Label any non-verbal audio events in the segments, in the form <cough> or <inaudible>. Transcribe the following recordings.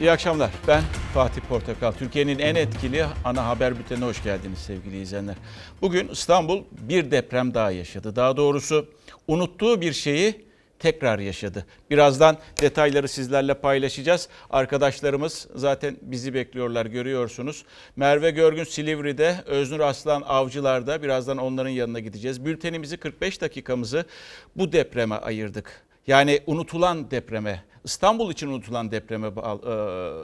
İyi akşamlar. Ben Fatih Portakal. Türkiye'nin en etkili ana haber bültenine hoş geldiniz sevgili izleyenler. Bugün İstanbul bir deprem daha yaşadı. Daha doğrusu unuttuğu bir şeyi tekrar yaşadı. Birazdan detayları sizlerle paylaşacağız. Arkadaşlarımız zaten bizi bekliyorlar görüyorsunuz. Merve Görgün Silivri'de, Öznur Aslan Avcılar'da birazdan onların yanına gideceğiz. Bültenimizi 45 dakikamızı bu depreme ayırdık. Yani unutulan depreme, İstanbul için unutulan depreme e,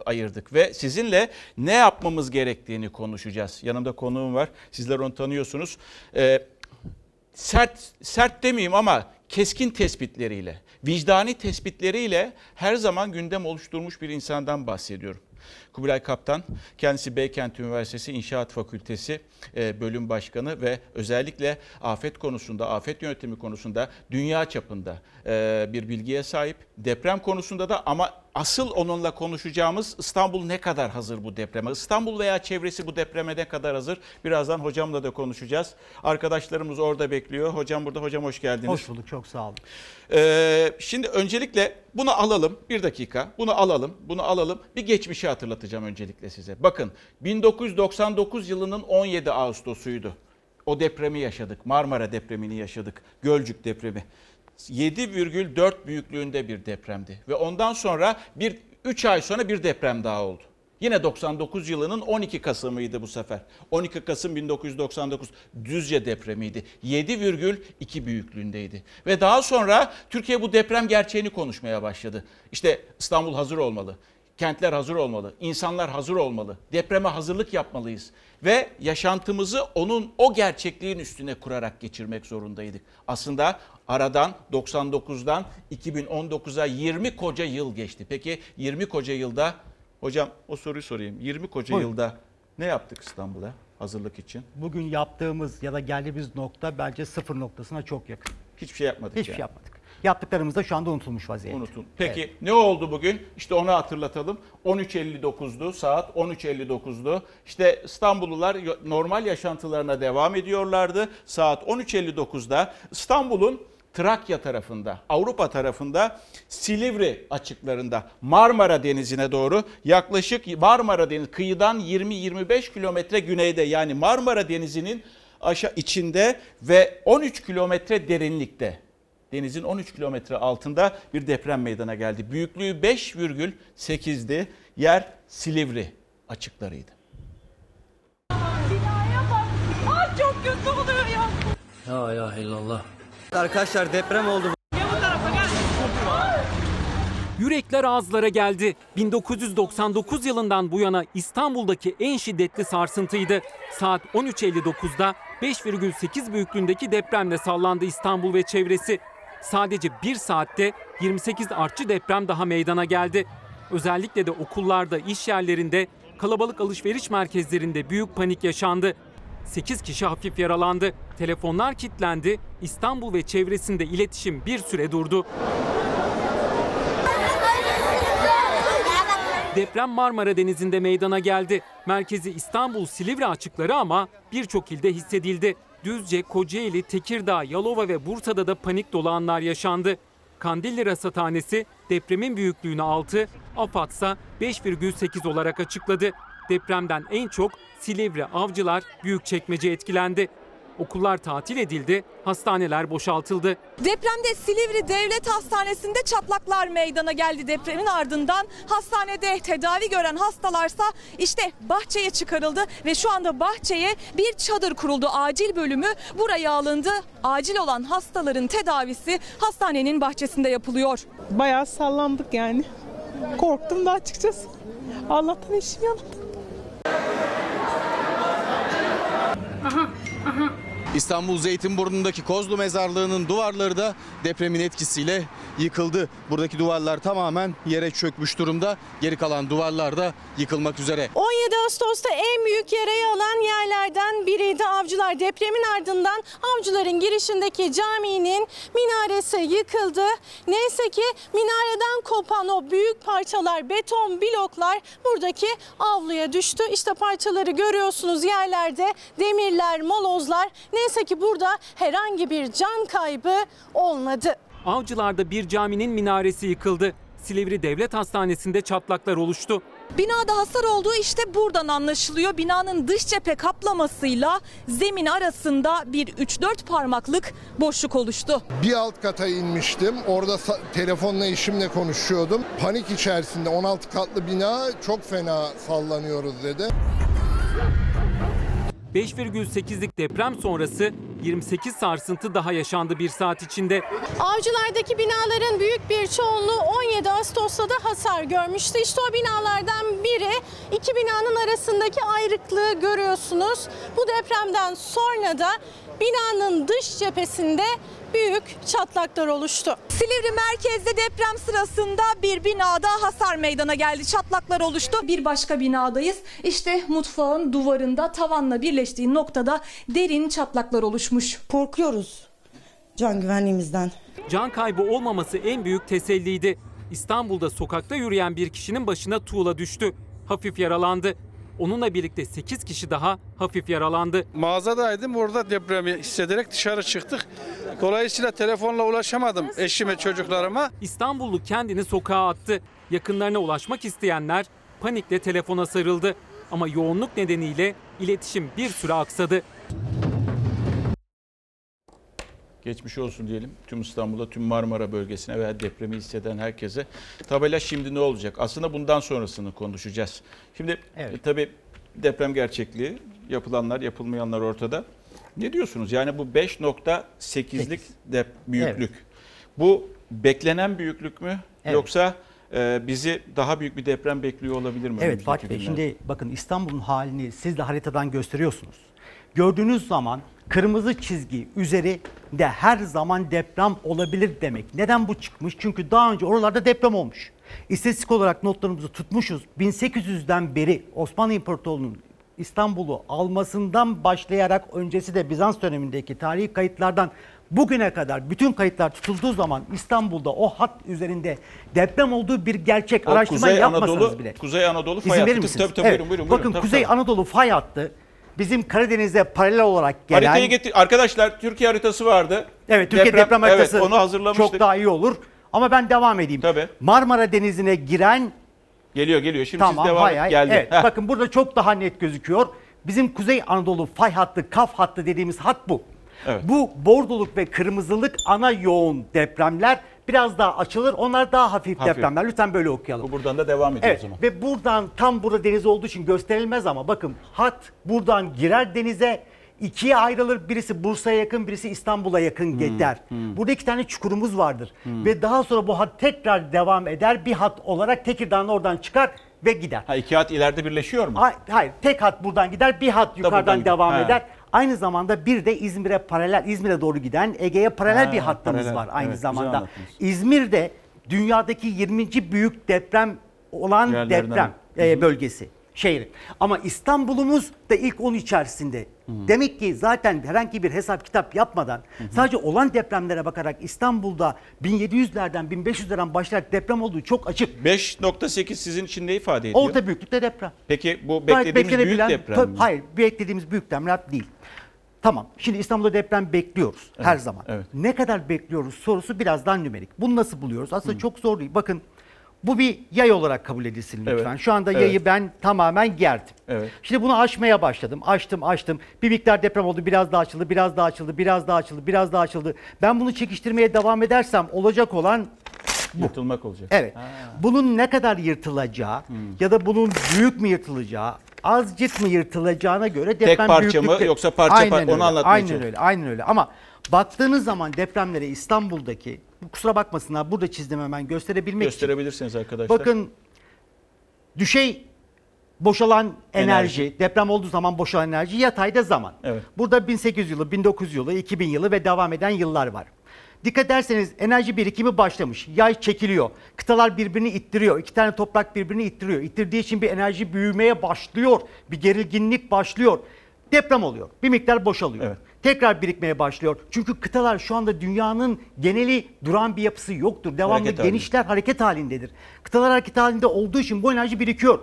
ayırdık ve sizinle ne yapmamız gerektiğini konuşacağız. Yanımda konuğum var. Sizler onu tanıyorsunuz. E, sert sert demeyeyim ama keskin tespitleriyle, vicdani tespitleriyle her zaman gündem oluşturmuş bir insandan bahsediyorum. Kubilay Kaptan, kendisi Beykent Üniversitesi İnşaat Fakültesi e, bölüm başkanı ve özellikle afet konusunda, afet yönetimi konusunda dünya çapında e, bir bilgiye sahip. Deprem konusunda da ama asıl onunla konuşacağımız İstanbul ne kadar hazır bu depreme? İstanbul veya çevresi bu depreme ne kadar hazır? Birazdan hocamla da konuşacağız. Arkadaşlarımız orada bekliyor. Hocam burada. Hocam hoş geldiniz. Hoş bulduk. Çok sağ olun. Ee, şimdi öncelikle bunu alalım. Bir dakika. Bunu alalım. Bunu alalım. Bir geçmişi hatırlatacağım öncelikle size. Bakın 1999 yılının 17 Ağustos'uydu. O depremi yaşadık. Marmara depremini yaşadık. Gölcük depremi. 7,4 büyüklüğünde bir depremdi. Ve ondan sonra bir 3 ay sonra bir deprem daha oldu. Yine 99 yılının 12 Kasım'ıydı bu sefer. 12 Kasım 1999 Düzce depremiydi. 7,2 büyüklüğündeydi. Ve daha sonra Türkiye bu deprem gerçeğini konuşmaya başladı. İşte İstanbul hazır olmalı. Kentler hazır olmalı, insanlar hazır olmalı, depreme hazırlık yapmalıyız ve yaşantımızı onun o gerçekliğin üstüne kurarak geçirmek zorundaydık. Aslında aradan 99'dan 2019'a 20 koca yıl geçti. Peki 20 koca yılda hocam o soruyu sorayım. 20 koca Buyurun. yılda ne yaptık İstanbul'a hazırlık için? Bugün yaptığımız ya da geldiğimiz nokta bence sıfır noktasına çok yakın. Hiçbir şey yapmadık Hiçbir yani. şey yapmadık. Yaptıklarımız da şu anda unutulmuş vaziyette. Unutun. Peki ne oldu bugün? İşte onu hatırlatalım. 13.59'du saat 13.59'du. İşte İstanbullular normal yaşantılarına devam ediyorlardı. Saat 13.59'da İstanbul'un Trakya tarafında, Avrupa tarafında Silivri açıklarında Marmara Denizi'ne doğru yaklaşık Marmara Denizi kıyıdan 20-25 kilometre güneyde yani Marmara Denizi'nin aşağı içinde ve 13 kilometre derinlikte denizin 13 kilometre altında bir deprem meydana geldi. Büyüklüğü 5,8'di. Yer Silivri açıklarıydı. Binaya bak. Ay çok kötü oluyor ya. La ilahe illallah. Arkadaşlar deprem oldu. Yürekler ağızlara geldi. 1999 yılından bu yana İstanbul'daki en şiddetli sarsıntıydı. Saat 13.59'da 5,8 büyüklüğündeki depremle sallandı İstanbul ve çevresi. Sadece bir saatte 28 artçı deprem daha meydana geldi. Özellikle de okullarda, iş yerlerinde, kalabalık alışveriş merkezlerinde büyük panik yaşandı. 8 kişi hafif yaralandı. Telefonlar kilitlendi. İstanbul ve çevresinde iletişim bir süre durdu. Deprem Marmara Denizi'nde meydana geldi. Merkezi İstanbul Silivri açıkları ama birçok ilde hissedildi. Düzce, Kocaeli, Tekirdağ, Yalova ve Bursa'da da panik dolu yaşandı. Kandilli Rasathanesi depremin büyüklüğünü 6, AFAD ise 5,8 olarak açıkladı. Depremden en çok Silivri, Avcılar, Büyükçekmece etkilendi. Okullar tatil edildi, hastaneler boşaltıldı. Depremde Silivri Devlet Hastanesi'nde çatlaklar meydana geldi depremin ardından. Hastanede tedavi gören hastalarsa işte bahçeye çıkarıldı ve şu anda bahçeye bir çadır kuruldu. Acil bölümü buraya alındı. Acil olan hastaların tedavisi hastanenin bahçesinde yapılıyor. Bayağı sallandık yani. Korktum da açıkçası. Allah'tan eşim yanımda. İstanbul Zeytinburnu'ndaki Kozlu Mezarlığı'nın duvarları da depremin etkisiyle yıkıldı. Buradaki duvarlar tamamen yere çökmüş durumda. Geri kalan duvarlar da yıkılmak üzere. 17 Ağustos'ta en büyük yarayı alan yerlerden biriydi Avcılar. Depremin ardından Avcılar'ın girişindeki caminin minaresi yıkıldı. Neyse ki minareden kopan o büyük parçalar, beton bloklar buradaki avluya düştü. İşte parçaları görüyorsunuz yerlerde demirler, molozlar. Neyse ki burada herhangi bir can kaybı olmadı. Avcılar'da bir caminin minaresi yıkıldı. Silivri Devlet Hastanesi'nde çatlaklar oluştu. Binada hasar olduğu işte buradan anlaşılıyor. Binanın dış cephe kaplamasıyla zemin arasında bir 3-4 parmaklık boşluk oluştu. Bir alt kata inmiştim. Orada telefonla eşimle konuşuyordum. Panik içerisinde 16 katlı bina çok fena sallanıyoruz dedi. 5,8'lik deprem sonrası 28 sarsıntı daha yaşandı bir saat içinde. Avcılardaki binaların büyük bir çoğunluğu 17 Ağustos'ta da hasar görmüştü. İşte o binalardan biri. iki binanın arasındaki ayrıklığı görüyorsunuz. Bu depremden sonra da binanın dış cephesinde büyük çatlaklar oluştu. Silivri merkezde deprem sırasında bir binada hasar meydana geldi. Çatlaklar oluştu. Bir başka binadayız. İşte mutfağın duvarında tavanla birleştiği noktada derin çatlaklar oluşmuş. Korkuyoruz can güvenliğimizden. Can kaybı olmaması en büyük teselliydi. İstanbul'da sokakta yürüyen bir kişinin başına tuğla düştü. Hafif yaralandı. Onunla birlikte 8 kişi daha hafif yaralandı. Mağazadaydım orada depremi hissederek dışarı çıktık. Dolayısıyla telefonla ulaşamadım eşime çocuklarıma. İstanbullu kendini sokağa attı. Yakınlarına ulaşmak isteyenler panikle telefona sarıldı. Ama yoğunluk nedeniyle iletişim bir süre aksadı. Geçmiş olsun diyelim tüm İstanbul'a, tüm Marmara bölgesine veya depremi hisseden herkese. Tabela şimdi ne olacak? Aslında bundan sonrasını konuşacağız. Şimdi Evet. e, tabii deprem gerçekliği, yapılanlar, yapılmayanlar ortada. Ne diyorsunuz? Yani bu 5.8'lik dep büyüklük. Bu beklenen büyüklük mü? Evet. Yoksa e, bizi daha büyük bir deprem bekliyor olabilir mi? Evet Fatih Bey günlerde? şimdi bakın İstanbul'un halini siz de haritadan gösteriyorsunuz. Gördüğünüz zaman kırmızı çizgi üzerinde her zaman deprem olabilir demek. Neden bu çıkmış? Çünkü daha önce oralarda deprem olmuş. İstatistik olarak notlarımızı tutmuşuz. 1800'den beri Osmanlı İmparatorluğu'nun İstanbul'u almasından başlayarak öncesi de Bizans dönemindeki tarihi kayıtlardan bugüne kadar bütün kayıtlar tutulduğu zaman İstanbul'da o hat üzerinde deprem olduğu bir gerçek. O Araştırma Kuzey yapmasanız Anadolu, bile. Kuzey Anadolu fay hattı. Tabii tabii Evet. buyurun buyurun. Bakın. Tabii, Kuzey tabii. Anadolu fay hattı bizim Karadeniz'e paralel olarak gelen Haritayı getir. Arkadaşlar Türkiye haritası vardı. Evet Türkiye deprem, haritası Evet onu hazırlamıştık. çok daha iyi olur. Ama ben devam edeyim. Tabii. Marmara Denizi'ne giren Geliyor geliyor. Şimdi tamam siz devam hay hay. Geldi. Evet, Heh. bakın burada çok daha net gözüküyor. Bizim Kuzey Anadolu fay hattı, kaf hattı dediğimiz hat bu. Evet. Bu bordoluk ve kırmızılık ana yoğun depremler biraz daha açılır. Onlar daha hafif, Hafif. depremler. Lütfen böyle okuyalım. Bu buradan da devam ediyor o Evet zaman. ve buradan tam burada deniz olduğu için gösterilmez ama bakın hat buradan girer denize ikiye ayrılır. Birisi Bursa'ya yakın, birisi İstanbul'a yakın gider. Burada iki tane çukurumuz vardır. Ve daha sonra bu hat tekrar devam eder. Bir hat olarak Tekirdağ'ın oradan çıkar ve gider. Ha, iki hat ileride birleşiyor mu? Hayır, hayır, tek hat buradan gider, bir hat yukarıdan gider. devam Ha. eder. Aynı zamanda bir de İzmir'e paralel, İzmir'e doğru giden Ege'ye paralel Ha, bir hattımız paralel. var aynı Evet, güzel zamanda. anlattınız. İzmir'de dünyadaki 20. büyük deprem olan Yerlerden deprem e, bölgesi, şehri. Ama İstanbul'umuz da ilk 10 içerisinde. Demek ki zaten herhangi bir hesap kitap yapmadan sadece olan depremlere bakarak İstanbul'da 1700'lerden 1500'lerden başlayarak deprem olduğu çok açık. 5.8 sizin için ne ifade ediyor? Orta büyüklükte deprem. Peki bu beklediğimiz büyük deprem Tabii, mi? Hayır, beklediğimiz büyük deprem değil. Tamam. Şimdi İstanbul'da deprem bekliyoruz her zaman. evet. Ne kadar bekliyoruz sorusu biraz daha nümerik. Bunu nasıl buluyoruz? Aslında çok zor değil. Bakın bu bir yay olarak kabul edilsin lütfen. Evet, Şu anda evet. yayı ben tamamen gerdim. Evet. Şimdi bunu aşmaya başladım. Açtım, açtım. Bir miktar deprem oldu, biraz daha açıldı, biraz daha açıldı, biraz daha açıldı, biraz daha açıldı. Ben bunu çekiştirmeye devam edersem olacak olan Yırtılmak olacak. Evet. Bunun ne kadar yırtılacağı Hmm. ya da bunun büyük mü yırtılacağı, azıcık mı yırtılacağına göre deprem parça mı büyüklükte- yoksa parça Aynen par- onu öyle, anlatmaya Aynen öyle, aynen öyle. Ama baktığınız zaman depremlere İstanbul'daki, kusura bakmasınlar burada çizdim hemen gösterebilmek için. Gösterebilirsiniz arkadaşlar. Bakın düşey boşalan enerji, Enerji. deprem olduğu zaman boşalan enerji, yatayda zaman. Evet. Burada 1800 yılı, 1900 yılı, 2000 yılı ve devam eden yıllar var. Dikkat ederseniz enerji birikimi başlamış. Yay çekiliyor. Kıtalar birbirini ittiriyor. İki tane toprak birbirini ittiriyor. İttirdiği için bir enerji büyümeye başlıyor. Bir gerilginlik başlıyor. Deprem oluyor. Bir miktar boşalıyor. Evet. Tekrar birikmeye başlıyor. Çünkü kıtalar şu anda dünyanın geneli duran bir yapısı yoktur. Devamlı Hareket halinde. genişler hareket halindedir. Kıtalar hareket halinde olduğu için bu enerji birikiyor.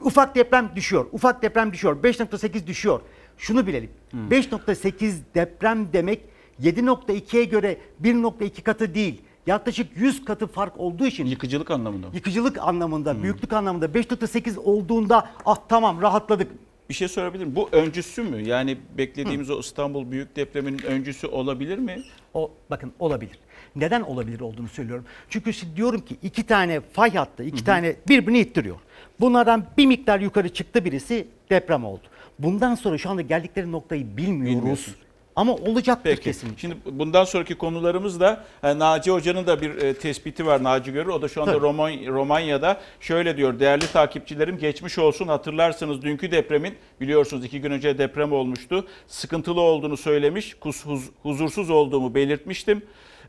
Ufak deprem düşüyor. Ufak deprem düşüyor. 5.8 düşüyor. Şunu bilelim. 5.8 deprem demek 7.2'ye göre 1.2 katı değil. yaklaşık 100 katı fark olduğu için Yıkıcılık anlamında. yıkıcılık anlamında, büyüklük anlamında 5.8 olduğunda ah tamam rahatladık. Bir şey sorabilir miyim? Bu öncüsü mü? Yani beklediğimiz o İstanbul büyük depreminin öncüsü olabilir mi? O bakın olabilir. Neden olabilir olduğunu söylüyorum. Çünkü diyorum ki iki tane fay hattı, iki tane birbirini ittiriyor. Bunlardan bir miktar yukarı çıktı birisi deprem oldu. Bundan sonra şu anda geldikleri noktayı bilmiyoruz. Ama olacaktır Peki. kesin. Şimdi bundan sonraki konularımız da e, Naci Hoca'nın da bir e, tespiti var Naci Görür. O da şu anda. Roman- Romanya'da şöyle diyor. Değerli takipçilerim geçmiş olsun. Hatırlarsınız dünkü depremin biliyorsunuz iki gün önce deprem olmuştu. Sıkıntılı olduğunu söylemiş. kus- huz- huzursuz olduğumu belirtmiştim.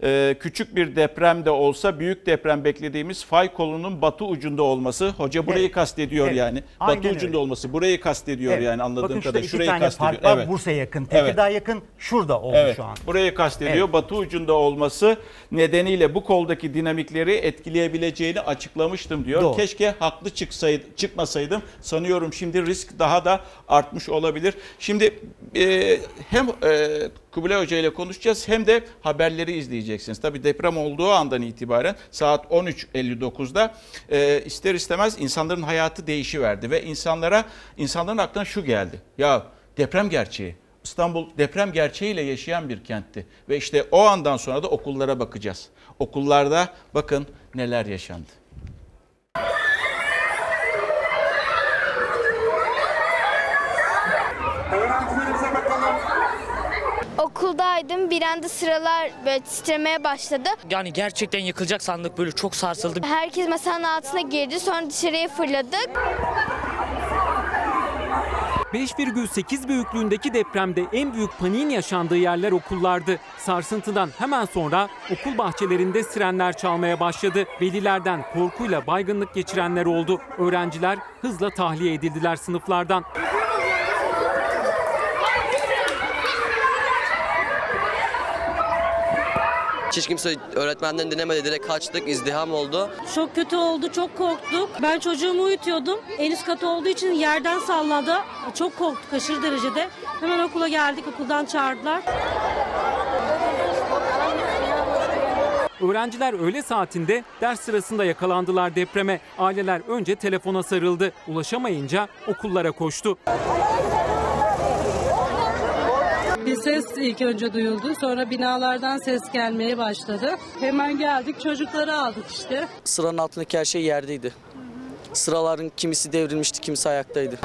E, küçük bir deprem de olsa büyük deprem beklediğimiz fay kolunun batı ucunda olması. Hoca burayı Evet. kastediyor Evet. yani. Aynen batı ucunda öyle. olması. Burayı kastediyor Evet. yani anladığım Bakın kadarıyla. Şurayı tane kastediyor. var. Evet. Bursa'ya yakın, Evet. Tekirdağ yakın. Şurada oldu Evet, şu an. burayı kastediyor. Evet. Batı ucunda olması nedeniyle bu koldaki dinamikleri etkileyebileceğini açıklamıştım diyor. Doğru. Keşke haklı çıksaydı, çıkmasaydım. Sanıyorum şimdi risk daha da artmış olabilir. Şimdi e, hem e, Kubilay Hoca ile konuşacağız hem de haberleri izleyeceksiniz. Tabii deprem olduğu andan itibaren saat 13.59'da e, ister istemez insanların hayatı değişiverdi ve insanlara insanların aklına şu geldi. Ya deprem gerçeği. İstanbul deprem gerçeğiyle yaşayan bir kentti ve işte o andan sonra da okullara bakacağız. Okullarda bakın neler yaşandı. Okuldaydım bir anda sıralar böyle titremeye başladı. Yani gerçekten yıkılacak sandık böyle çok sarsıldı. Herkes masanın altına girdi sonra dışarıya fırladık. 5,8 büyüklüğündeki depremde en büyük paniğin yaşandığı yerler okullardı. Sarsıntıdan hemen sonra okul bahçelerinde sirenler çalmaya başladı. Velilerden korkuyla baygınlık geçirenler oldu. Öğrenciler hızla tahliye edildiler sınıflardan. Hiç kimse öğretmenden dinlemedi. Direkt kaçtık, izdiham oldu. Çok kötü oldu, çok korktuk. Ben çocuğumu uyutuyordum. En üst katı olduğu için yerden salladı. Çok korktuk aşırı derecede. Hemen okula geldik, okuldan çağırdılar. Öğrenciler öğle saatinde ders sırasında yakalandılar depreme. Aileler önce telefona sarıldı. Ulaşamayınca okullara koştu. Bir ses ilk önce duyuldu. Sonra binalardan ses gelmeye başladı. Hemen geldik, çocukları aldık işte. Sıranın altındaki her şey yerdeydi. Sıraların kimisi devrilmişti, kimisi ayaktaydı.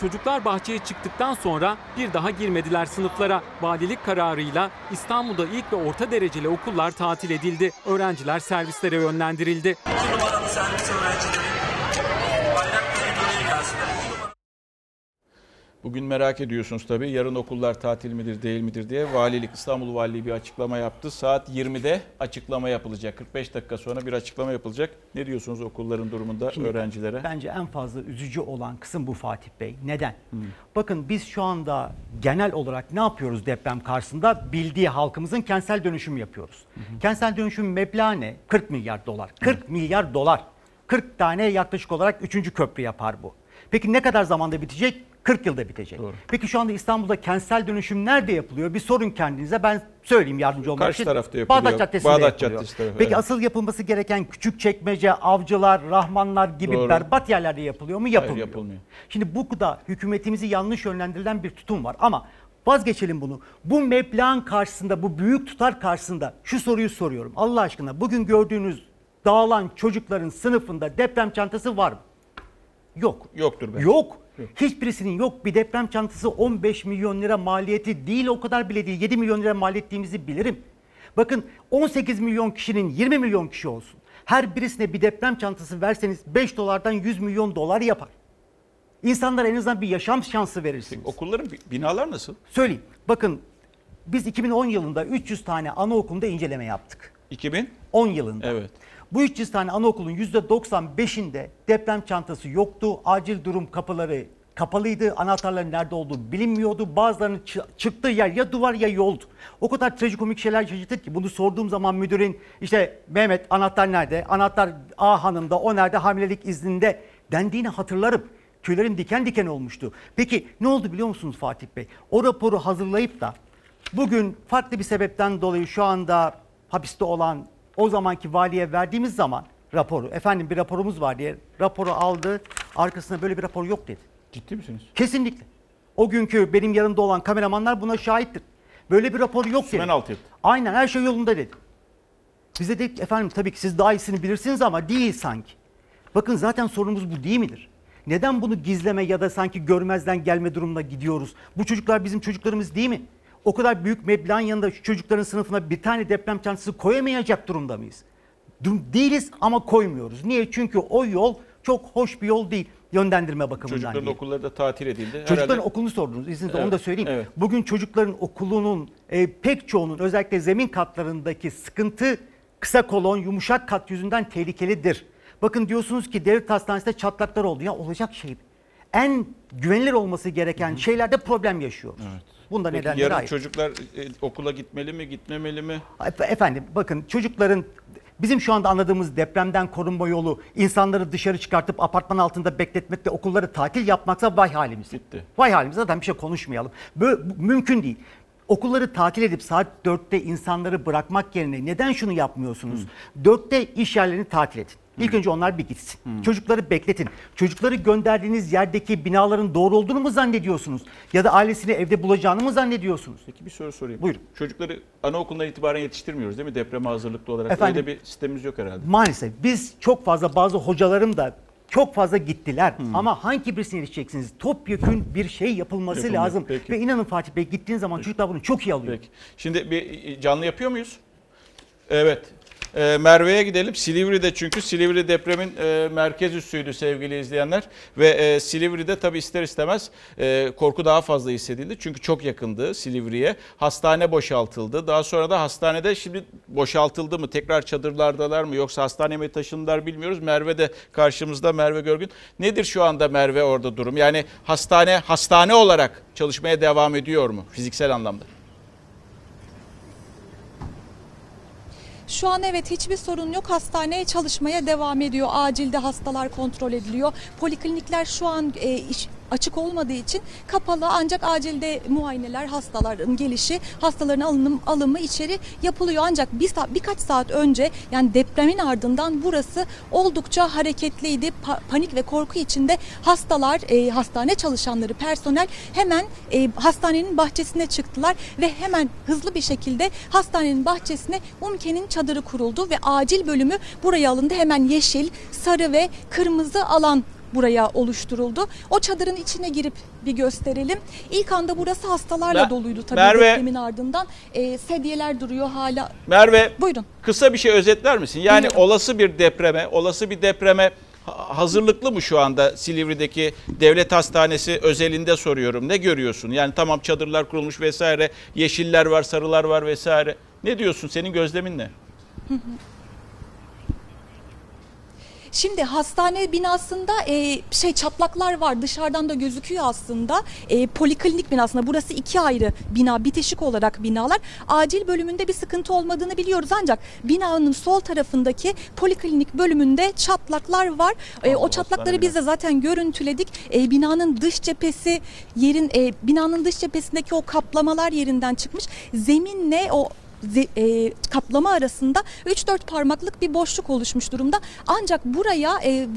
Çocuklar bahçeye çıktıktan sonra bir daha girmediler sınıflara. Valilik kararıyla İstanbul'da ilk ve orta dereceli okullar tatil edildi. Öğrenciler servislere yönlendirildi. Bugün merak ediyorsunuz tabii yarın okullar tatil midir değil midir diye. Valilik İstanbul Valiliği bir açıklama yaptı. Saat 20'de açıklama yapılacak. 45 dakika sonra bir açıklama yapılacak. Ne diyorsunuz okulların durumunda Şimdi öğrencilere? Bence en fazla üzücü olan kısım bu Fatih Bey. Neden? Bakın biz şu anda genel olarak ne yapıyoruz deprem karşısında? Bildiği halkımızın kentsel dönüşüm yapıyoruz. Kentsel dönüşüm meblağı ne? 40 milyar dolar. 40 milyar dolar. 40 tane yaklaşık olarak 3. köprü yapar bu. Peki ne kadar zamanda bitecek? 40 yılda bitecek. Peki şu anda İstanbul'da kentsel dönüşüm nerede yapılıyor? Bir sorun kendinize. Ben söyleyeyim yardımcı olmak Karşı için. tarafta yapılıyor. Bağdat Caddesi'nde Bağdat yapılıyor. Caddesi tarafı, Peki evet. asıl yapılması gereken küçük çekmece, avcılar, rahmanlar gibi Doğru. berbat yerlerde yapılıyor mu? Yapılmıyor. Hayır, yapılmıyor. Şimdi bu da hükümetimizi yanlış yönlendirilen bir tutum var ama vazgeçelim bunu. Bu meblağın karşısında, bu büyük tutar karşısında şu soruyu soruyorum. Allah aşkına bugün gördüğünüz dağılan çocukların sınıfında deprem çantası var mı? Yok. Yoktur bence. Yok. Hiçbirisinin yok. Bir deprem çantası 15 milyon lira maliyeti değil o kadar bile değil. 7 milyon lira mal ettiğimizi bilirim. Bakın 18 milyon kişinin 20 milyon kişi olsun. Her birisine bir deprem çantası verseniz 5 dolardan 100 milyon dolar yapar. İnsanlara en azından bir yaşam şansı verirsiniz. Okulların bi- binalar nasıl? Söyleyeyim. Bakın biz 2010 yılında 300 tane anaokulunda inceleme yaptık. 2000? 10 yılında. Evet. Bu 300 tane anaokulun %95'inde deprem çantası yoktu. Acil durum kapıları kapalıydı. Anahtarların nerede olduğu bilinmiyordu. Bazılarının çı- çıktığı yer ya duvar ya yoldu. O kadar trajikomik şeyler yaşadık ki bunu sorduğum zaman müdürün işte Mehmet anahtar nerede? Anahtar A hanımda o nerede? Hamilelik izninde dendiğini hatırlarım. Tüylerim diken diken olmuştu. Peki ne oldu biliyor musunuz Fatih Bey? O raporu hazırlayıp da Bugün farklı bir sebepten dolayı şu anda hapiste olan o zamanki valiye verdiğimiz zaman raporu, efendim bir raporumuz var diye raporu aldı. Arkasında böyle bir rapor yok dedi. Ciddi misiniz? Kesinlikle. O günkü benim yanımda olan kameramanlar buna şahittir. Böyle bir rapor yok dedi. Sümen altı etti. Aynen her şey yolunda dedi. Bize dedik efendim tabii ki siz daha iyisini bilirsiniz ama değil sanki. Bakın zaten sorunumuz bu değil midir? Neden bunu gizleme ya da sanki görmezden gelme durumuna gidiyoruz? Bu çocuklar bizim çocuklarımız değil mi? O kadar büyük meblağın yanında şu çocukların sınıfına bir tane deprem çantası koyamayacak durumda mıyız? Değiliz ama koymuyoruz. Niye? Çünkü o yol çok hoş bir yol değil yönlendirme bakımından. Çocukların değil. okulları da tatil edildi. Çocukların Herhalde- okulunu sordunuz. İzninizle Evet, onu da söyleyeyim. evet. Bugün çocukların okulunun e, pek çoğunun özellikle zemin katlarındaki sıkıntı kısa kolon yumuşak kat yüzünden tehlikelidir. Bakın diyorsunuz ki devlet hastanesinde çatlaklar oldu. Ya olacak şey. En güvenilir olması gereken şeylerde problem yaşıyoruz. Bunda Peki nedenleri yarın ayrı. çocuklar e, okula gitmeli mi, gitmemeli mi? Efe- Efendim bakın çocukların bizim şu anda anladığımız depremden korunma yolu insanları dışarı çıkartıp apartman altında bekletmek ve okulları tatil yapmaksa vay halimiz. Bitti. Vay halimiz zaten bir şey konuşmayalım. Böyle, bu mümkün değil. Okulları tatil edip saat 4'te insanları bırakmak yerine neden şunu yapmıyorsunuz? 4'te iş yerlerini tatil edin. İlk önce onlar bir gitsin. Çocukları bekletin. Çocukları gönderdiğiniz yerdeki binaların doğru olduğunu mu zannediyorsunuz? Ya da ailesini evde bulacağını mı zannediyorsunuz? Peki bir soru sorayım. Buyurun. Çocukları anaokulundan itibaren yetiştirmiyoruz değil mi? Depreme hazırlıklı olarak. Efendim? Öyle bir sistemimiz yok herhalde. Maalesef biz çok fazla bazı hocalarım da çok fazla gittiler ama hangi birisine yetişeceksiniz? Topyekün bir şey yapılması Yapılıyor, lazım. peki. Ve inanın Fatih Bey gittiğin zaman çocuklar bunu çok iyi alıyor. Peki. Şimdi bir e, canlı yapıyor muyuz? Evet. Ee, Merve'ye gidelim. Silivri'de çünkü Silivri depremin e, merkez üssüydü sevgili izleyenler. Ve e, Silivri'de tabii ister istemez e, korku daha fazla hissedildi. Çünkü çok yakındı Silivri'ye. Hastane boşaltıldı. Daha sonra da hastanede şimdi boşaltıldı mı? Tekrar çadırlardalar mı? Yoksa hastaneye mi taşındılar bilmiyoruz. Merve de karşımızda Merve Görgün. Nedir şu anda Merve orada durum? Yani hastane hastane olarak çalışmaya devam ediyor mu fiziksel anlamda? Şu an evet hiçbir sorun yok. Hastane çalışmaya devam ediyor. Acilde hastalar kontrol ediliyor. Poliklinikler şu an e, iş, açık olmadığı için kapalı ancak acilde muayeneler, hastaların gelişi, hastaların alınım, alımı içeri yapılıyor. Ancak bir birkaç saat önce yani depremin ardından burası oldukça hareketliydi. Pa- panik ve korku içinde hastalar, e, hastane çalışanları, personel hemen e, hastanenin bahçesine çıktılar ve hemen hızlı bir şekilde hastanenin bahçesine UMKE'nin çadırı kuruldu ve acil bölümü buraya alındı. Hemen yeşil, sarı ve kırmızı alan buraya oluşturuldu. O çadırın içine girip bir gösterelim. İlk anda burası hastalarla Mer- doluydu tabii Merve. depremin ardından. E, sedyeler duruyor hala. Merve Buyurun. kısa bir şey özetler misin? Yani Dinliyorum. olası bir depreme, olası bir depreme ha- hazırlıklı mı şu anda Silivri'deki devlet hastanesi özelinde soruyorum. Ne görüyorsun? Yani tamam çadırlar kurulmuş vesaire, yeşiller var, sarılar var vesaire. Ne diyorsun? Senin gözlemin ne? <laughs> Şimdi hastane binasında e, şey çatlaklar var dışarıdan da gözüküyor aslında. E, poliklinik binasında burası iki ayrı bina bitişik olarak binalar. Acil bölümünde bir sıkıntı olmadığını biliyoruz ancak binanın sol tarafındaki poliklinik bölümünde çatlaklar var. E, o çatlakları biz de zaten görüntüledik. E, binanın dış cephesi yerin e, binanın dış cephesindeki o kaplamalar yerinden çıkmış. Zeminle o e, kaplama arasında 3-4 parmaklık bir boşluk oluşmuş durumda. Ancak buraya e,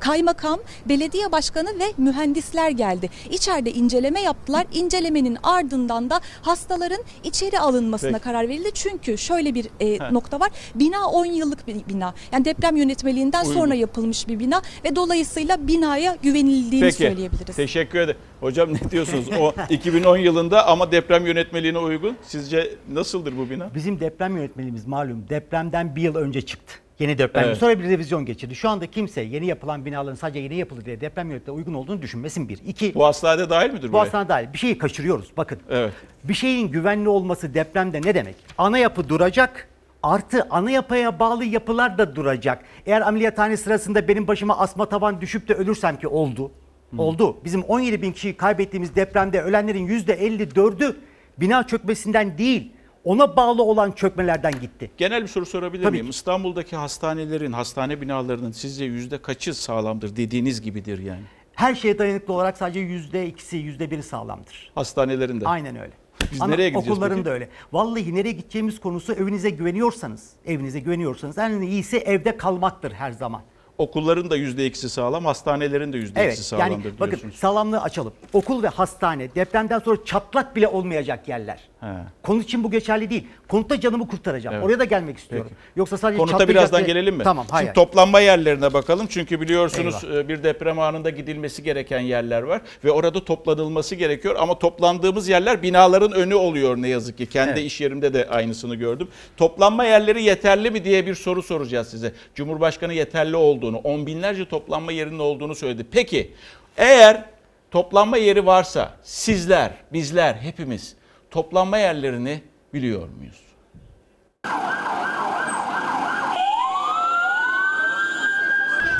kaymakam, belediye başkanı ve mühendisler geldi. İçeride inceleme yaptılar. İncelemenin ardından da hastaların içeri alınmasına Peki. karar verildi. Çünkü şöyle bir e, Ha. nokta var. Bina 10 yıllık bir bina. Yani deprem yönetmeliğinden Uygun. sonra yapılmış bir bina ve dolayısıyla binaya güvenildiğini Peki. söyleyebiliriz. Teşekkür ederim. Hocam ne diyorsunuz? O <laughs> 2010 yılında ama deprem yönetmeliğine uygun. Sizce nasıldır bu bina? Bizim deprem yönetmeliğimiz malum depremden bir yıl önce çıktı. Yeni deprem. Evet. Sonra bir revizyon geçirdi. Şu anda kimse yeni yapılan binaların sadece yeni yapılır diye deprem yönetmeliğine uygun olduğunu düşünmesin bir. İki, Bu hastanede dahil midir bu buraya? hastane dahil. Bir şeyi kaçırıyoruz. Bakın. Evet. Bir şeyin güvenli olması depremde ne demek? Ana yapı duracak. Artı ana yapıya bağlı yapılar da duracak. Eğer ameliyathane sırasında benim başıma asma tavan düşüp de ölürsem ki oldu. Oldu. Bizim 17 bin kişiyi kaybettiğimiz depremde ölenlerin %54'ü bina çökmesinden değil, ona bağlı olan çökmelerden gitti. Genel bir soru sorabilir Tabii miyim? ki. İstanbul'daki hastanelerin, hastane binalarının sizce yüzde kaçı sağlamdır dediğiniz gibidir yani? Her şeye dayanıklı olarak sadece %2'si, %1'i sağlamdır. Hastanelerinde. Aynen öyle. Biz Ana- nereye gideceğiz Okulların peki? da öyle. Vallahi nereye gideceğimiz konusu evinize güveniyorsanız, evinize güveniyorsanız en iyisi evde kalmaktır her zaman. Okulların da yüzde ikisi sağlam, hastanelerin de yüzde ikisi Evet sağlamdır yani bakın diyorsunuz. sağlamlığı açalım. Okul ve hastane depremden sonra çatlak bile olmayacak yerler. He. Konut için bu geçerli değil. Konutta canımı kurtaracağım. Evet. Oraya da gelmek istiyorum. Yoksa sadece Konuta çatlayacak birazdan diye- gelelim mi? Tamam hayır. Şimdi toplanma yerlerine bakalım. Çünkü biliyorsunuz Eyvah. e, bir deprem anında gidilmesi gereken yerler var. Ve orada toplanılması gerekiyor. Ama toplandığımız yerler binaların önü oluyor ne yazık ki. Kendi Evet. iş yerimde de aynısını gördüm. Toplanma yerleri yeterli mi diye bir soru soracağız size. Cumhurbaşkanı yeterli olduğunu, on binlerce toplanma yerinin olduğunu söyledi. Peki eğer toplanma yeri varsa sizler, bizler, hepimiz toplanma yerlerini biliyor muyuz?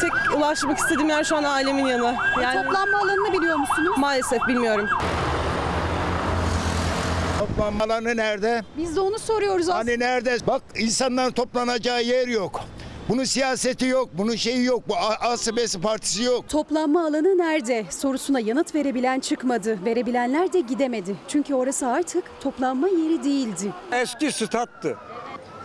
Tek ulaşmak istediğim yer şu an ailemin yanı. Yani Toplanma alanını biliyor musunuz? maalesef bilmiyorum. Toplanma alanı nerede? Biz de onu soruyoruz aslında. Hani nerede? Bak insanların toplanacağı yer yok. Bunun siyaseti yok, bunun şeyi yok, bu A- A'sı B'si partisi yok. Toplanma alanı nerede sorusuna yanıt verebilen çıkmadı. Verebilenler de gidemedi. Çünkü orası artık toplanma yeri değildi. Eski stattı.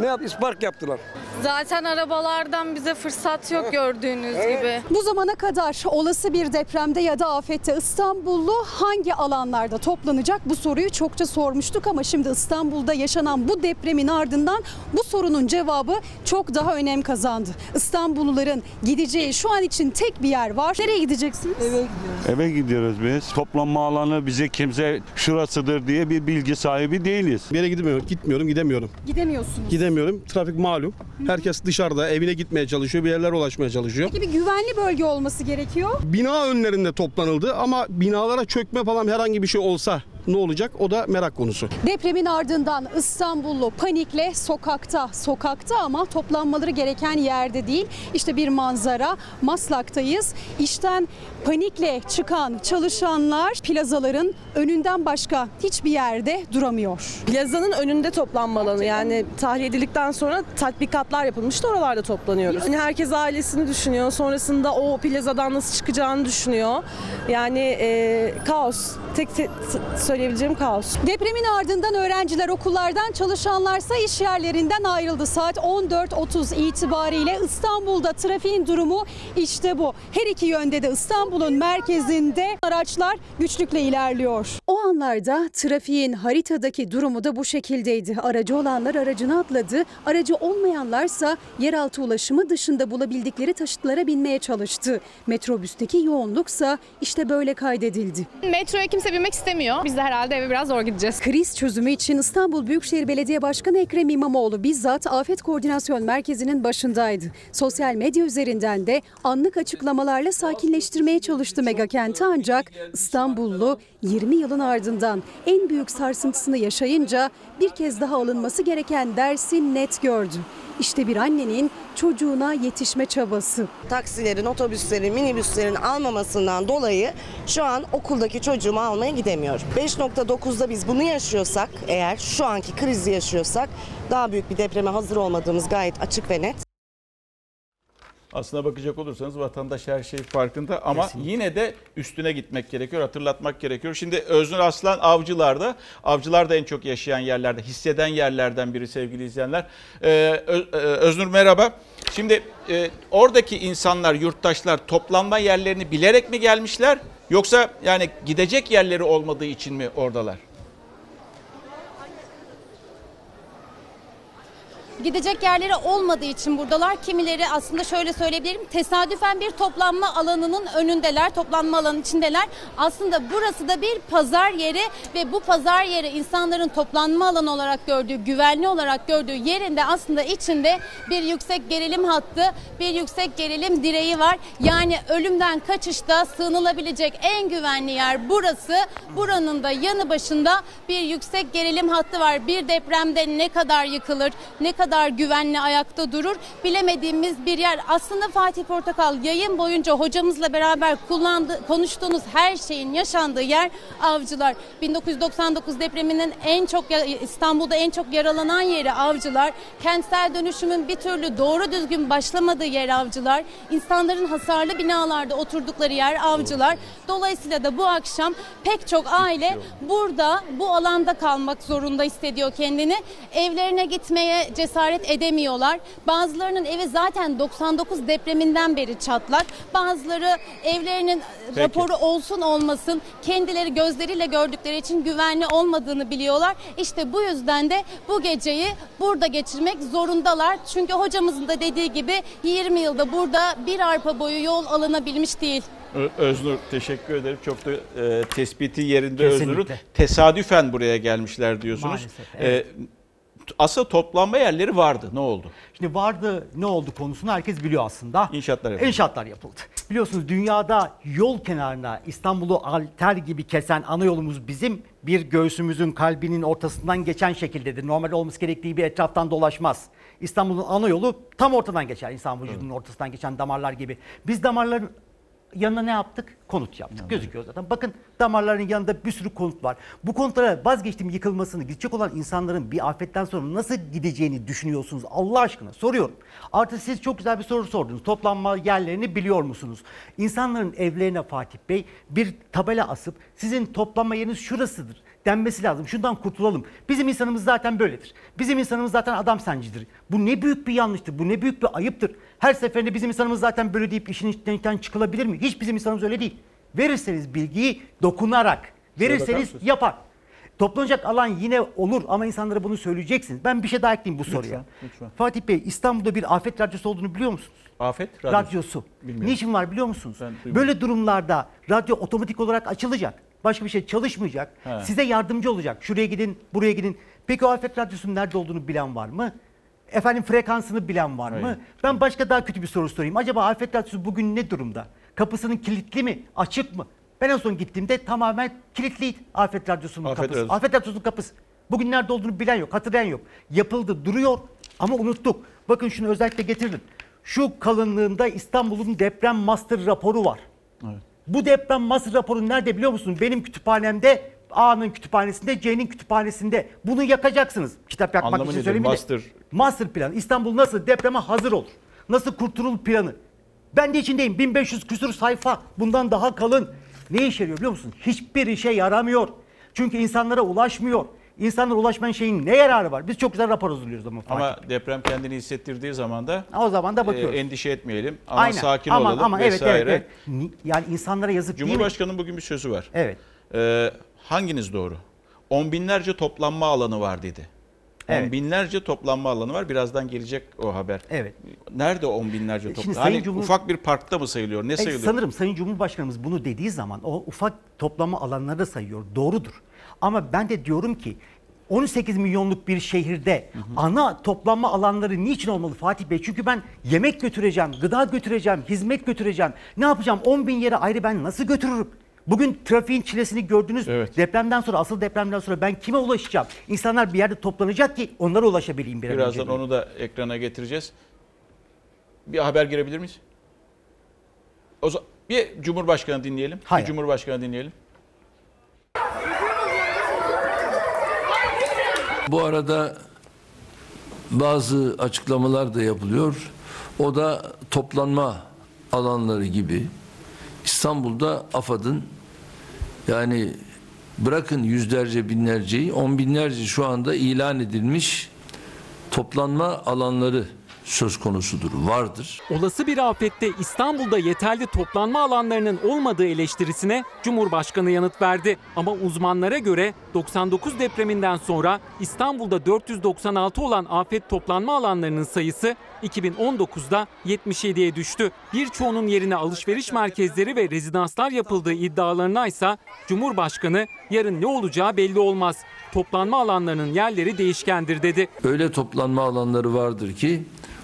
Ne yap? İspark yaptılar. Zaten arabalardan bize fırsat yok gördüğünüz gibi. Bu zamana kadar olası bir depremde ya da afette İstanbullu hangi alanlarda toplanacak bu soruyu çokça sormuştuk ama şimdi İstanbul'da yaşanan bu depremin ardından bu sorunun cevabı çok daha önem kazandı. İstanbulluların gideceği şu an için tek bir yer var. Nereye gideceksiniz? Eve Eve gidiyoruz biz. Toplanma alanı bize kimse şurasıdır diye bir bilgi sahibi değiliz. Bir yere gitmiyorum, gitmiyorum, gidemiyorum. Gidemiyorsunuz. Gidemiyorum. Trafik malum. Herkes dışarıda evine gitmeye çalışıyor, bir yerlere ulaşmaya çalışıyor. Peki bir güvenli bölge olması gerekiyor. Bina önlerinde toplanıldı ama binalara çökme falan herhangi bir şey olsa ne olacak? O da merak konusu. Depremin ardından İstanbullu panikle sokakta. Sokakta ama toplanmaları gereken yerde değil. İşte bir manzara. Maslak'tayız. İşten panikle çıkan çalışanlar plazaların önünden başka hiçbir yerde duramıyor. Plazanın önünde toplanma alanı yani tahliye edildikten sonra tatbikatlar yapılmıştı oralarda toplanıyoruz. Yani herkes ailesini düşünüyor sonrasında o plazadan nasıl çıkacağını düşünüyor. Yani e, kaos tek, tek söyleyebileceğim kaos. Depremin ardından öğrenciler okullardan, çalışanlarsa iş yerlerinden ayrıldı. Saat 14.30 itibariyle İstanbul'da trafiğin durumu işte bu. Her iki yönde de İstanbul'un merkezinde araçlar güçlükle ilerliyor. O anlarda trafiğin haritadaki durumu da bu şekildeydi. Aracı olanlar aracına atladı, aracı olmayanlarsa yeraltı ulaşımı dışında bulabildikleri taşıtlara binmeye çalıştı. Metrobüsteki yoğunluksa işte böyle kaydedildi. Metroya kimse binmek istemiyor. Biz de herhalde eve biraz zor gideceğiz. Kriz çözümü için İstanbul Büyükşehir Belediye Başkanı Ekrem İmamoğlu bizzat Afet Koordinasyon Merkezi'nin başındaydı. Sosyal medya üzerinden de anlık açıklamalarla sakinleştirmeye çalıştı megakenti ancak İstanbullu 20 yılın ardından en büyük sarsıntısını yaşayınca bir kez daha alınması gereken dersi net gördü. İşte bir annenin çocuğuna yetişme çabası. Taksilerin, otobüslerin, minibüslerin almamasından dolayı şu an okuldaki çocuğumu almaya gidemiyorum. 5.9'da biz bunu yaşıyorsak, eğer şu anki krizi yaşıyorsak daha büyük bir depreme hazır olmadığımız gayet açık ve net. Aslına bakacak olursanız vatandaş her şey farkında ama yine de üstüne gitmek gerekiyor, hatırlatmak gerekiyor. Şimdi Öznur Aslan avcılarda, avcılar da en çok yaşayan yerlerde, hisseden yerlerden biri sevgili izleyenler. Ee, e, Öznur merhaba. Şimdi e, oradaki insanlar, yurttaşlar toplanma yerlerini bilerek mi gelmişler? Yoksa yani gidecek yerleri olmadığı için mi oradalar? Gidecek yerleri olmadığı için buradalar. Kimileri aslında şöyle söyleyebilirim tesadüfen bir toplanma alanının önündeler, toplanma alanının içindeler. Aslında burası da bir pazar yeri ve bu pazar yeri insanların toplanma alanı olarak gördüğü, güvenli olarak gördüğü yerinde aslında içinde bir yüksek gerilim hattı, bir yüksek gerilim direği var. Yani ölümden kaçışta sığınılabilecek en güvenli yer burası. Buranın da yanı başında bir yüksek gerilim hattı var. Bir depremde ne kadar yıkılır, ne kadar kadar güvenli ayakta durur bilemediğimiz bir yer. Aslında Fatih Portakal yayın boyunca hocamızla beraber kullandı, konuştuğunuz her şeyin yaşandığı yer avcılar. 1999 depreminin en çok İstanbul'da en çok yaralanan yeri avcılar. Kentsel dönüşümün bir türlü doğru düzgün başlamadığı yer avcılar. İnsanların hasarlı binalarda oturdukları yer avcılar. Dolayısıyla da bu akşam pek çok aile burada bu alanda kalmak zorunda hissediyor kendini. Evlerine gitmeye cesaret edemiyorlar. Bazılarının evi zaten 99 depreminden beri çatlak. Bazıları evlerinin Peki. raporu olsun olmasın kendileri gözleriyle gördükleri için güvenli olmadığını biliyorlar. İşte bu yüzden de bu geceyi burada geçirmek zorundalar. Çünkü hocamızın da dediği gibi 20 yılda burada bir arpa boyu yol alınabilmiş değil. Öznur teşekkür ederim. Çok da e, tespiti yerinde Kesinlikle. Öznur'un. Tesadüfen buraya gelmişler diyorsunuz. Maalesef, evet. E, asıl toplanma yerleri vardı. Ne oldu? Şimdi vardı ne oldu konusunu herkes biliyor aslında. İnşaatlar yapıldı. İnşaatlar yapıldı. Biliyorsunuz dünyada yol kenarına İstanbul'u alter gibi kesen ana yolumuz bizim bir göğsümüzün kalbinin ortasından geçen şekildedir. Normal olması gerektiği bir etraftan dolaşmaz. İstanbul'un ana yolu tam ortadan geçer. İnsan vücudunun ortasından geçen damarlar gibi. Biz damarların yanına ne yaptık? Konut yaptık. Gözüküyor zaten. Bakın damarların yanında bir sürü konut var. Bu konutlara vazgeçtim yıkılmasını, gidecek olan insanların bir afetten sonra nasıl gideceğini düşünüyorsunuz? Allah aşkına soruyorum. Artı siz çok güzel bir soru sordunuz. Toplanma yerlerini biliyor musunuz? İnsanların evlerine Fatih Bey bir tabela asıp sizin toplanma yeriniz şurasıdır denmesi lazım. Şundan kurtulalım. Bizim insanımız zaten böyledir. Bizim insanımız zaten adam sencidir. Bu ne büyük bir yanlıştır. Bu ne büyük bir ayıptır. Her seferinde bizim insanımız zaten böyle deyip işin içinden çıkılabilir mi? Hiç bizim insanımız öyle değil. Verirseniz bilgiyi dokunarak, verirseniz yapar. Toplanacak alan yine olur ama insanlara bunu söyleyeceksiniz. Ben bir şey daha ekleyeyim bu soruya. lütfen. Fatih Bey İstanbul'da bir afet radyosu olduğunu biliyor musunuz? Afet radyosu. radyosu. Bilmiyorum. Niçin var biliyor musunuz? Böyle durumlarda radyo otomatik olarak açılacak. Başka bir şey çalışmayacak. He. Size yardımcı olacak. Şuraya gidin, buraya gidin. Peki o afet radyosunun nerede olduğunu bilen var mı? Efendim frekansını bilen var mı? Hayır. Ben başka daha kötü bir soru sorayım. Acaba afet radyosu bugün ne durumda? Kapısının kilitli mi? Açık mı? Ben en son gittiğimde tamamen kilitliydi afet radyosunun Afet kapısı. radyosu. Afet radyosunun kapısı. Bugün nerede olduğunu bilen yok, hatırlayan yok. Yapıldı, duruyor ama unuttuk. Bakın şunu özellikle getirdim. Şu kalınlığında İstanbul'un deprem master raporu var. Bu deprem master raporu nerede biliyor musun? Benim kütüphanemde, A'nın kütüphanesinde, C'nin kütüphanesinde. Bunu yakacaksınız. Kitap yakmak Anlamı için nedir? söylemeyeyim de. Master. Master plan. İstanbul nasıl depreme hazır olur? Nasıl kurtulur planı? Ben de içindeyim. 1500 küsur sayfa. Bundan daha kalın. Ne işe yarıyor biliyor musun? Hiçbir işe yaramıyor. Çünkü insanlara ulaşmıyor. İnsanlara ulaşmayan şeyin ne yararı var? Biz çok güzel rapor hazırlıyoruz ama. Fatih. Ama deprem kendini hissettirdiği zaman da o zaman da bakıyoruz. e, endişe etmeyelim. Ama Aynen. sakin Aman, olalım ama evet, vesaire. evet, evet. Ni- Yani insanlara yazık değil mi? Cumhurbaşkanı'nın bugün bir sözü var. Evet. Ee, hanginiz doğru? On binlerce toplanma alanı var dedi. Evet. On binlerce toplanma alanı var. Birazdan gelecek o haber. Evet. Nerede on binlerce Şimdi toplanma? Sayın Hani Cumhur- ufak bir parkta mı sayılıyor? Ne E, sayılıyor? sanırım Sayın Cumhurbaşkanımız bunu dediği zaman o ufak toplama alanları da sayıyor. Doğrudur. Ama ben de diyorum ki 18 milyonluk bir şehirde ana toplanma alanları niçin olmalı Fatih Bey? Çünkü ben yemek götüreceğim, gıda götüreceğim, hizmet götüreceğim. Ne yapacağım? 10 bin yere ayrı ben nasıl götürürüm? Bugün trafiğin çilesini gördünüz. Depremden sonra, asıl depremden sonra ben kime ulaşacağım? İnsanlar bir yerde toplanacak ki onlara ulaşabileyim bir an Birazdan önce. onu da ekrana getireceğiz. Bir haber girebilir miyiz? O zaman bir Cumhurbaşkanı dinleyelim. Hayır. Bir Cumhurbaşkanı dinleyelim. Bu arada bazı açıklamalar da yapılıyor. O da toplanma alanları gibi İstanbul'da AFAD'ın yani bırakın yüzlerce binlerceyi on binlerce şu anda ilan edilmiş toplanma alanları söz konusudur, vardır. Olası bir afette İstanbul'da yeterli toplanma alanlarının olmadığı eleştirisine Cumhurbaşkanı yanıt verdi. Ama uzmanlara göre 99 depreminden sonra İstanbul'da 496 olan afet toplanma alanlarının sayısı 2019'da 77'ye düştü. Birçoğunun yerine alışveriş merkezleri ve rezidanslar yapıldığı iddialarına ise Cumhurbaşkanı yarın ne olacağı belli olmaz. Toplanma alanlarının yerleri değişkendir dedi. Öyle toplanma alanları vardır ki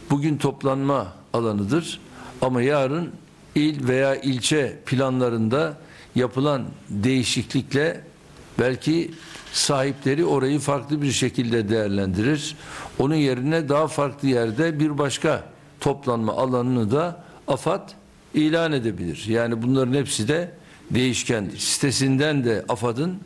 bugün toplanma alanıdır ama yarın il veya ilçe planlarında yapılan değişiklikle belki sahipleri orayı farklı bir şekilde değerlendirir. Onun yerine daha farklı yerde bir başka toplanma alanını da AFAD ilan edebilir. Yani bunların hepsi de değişkendir. Sitesinden de AFAD'ın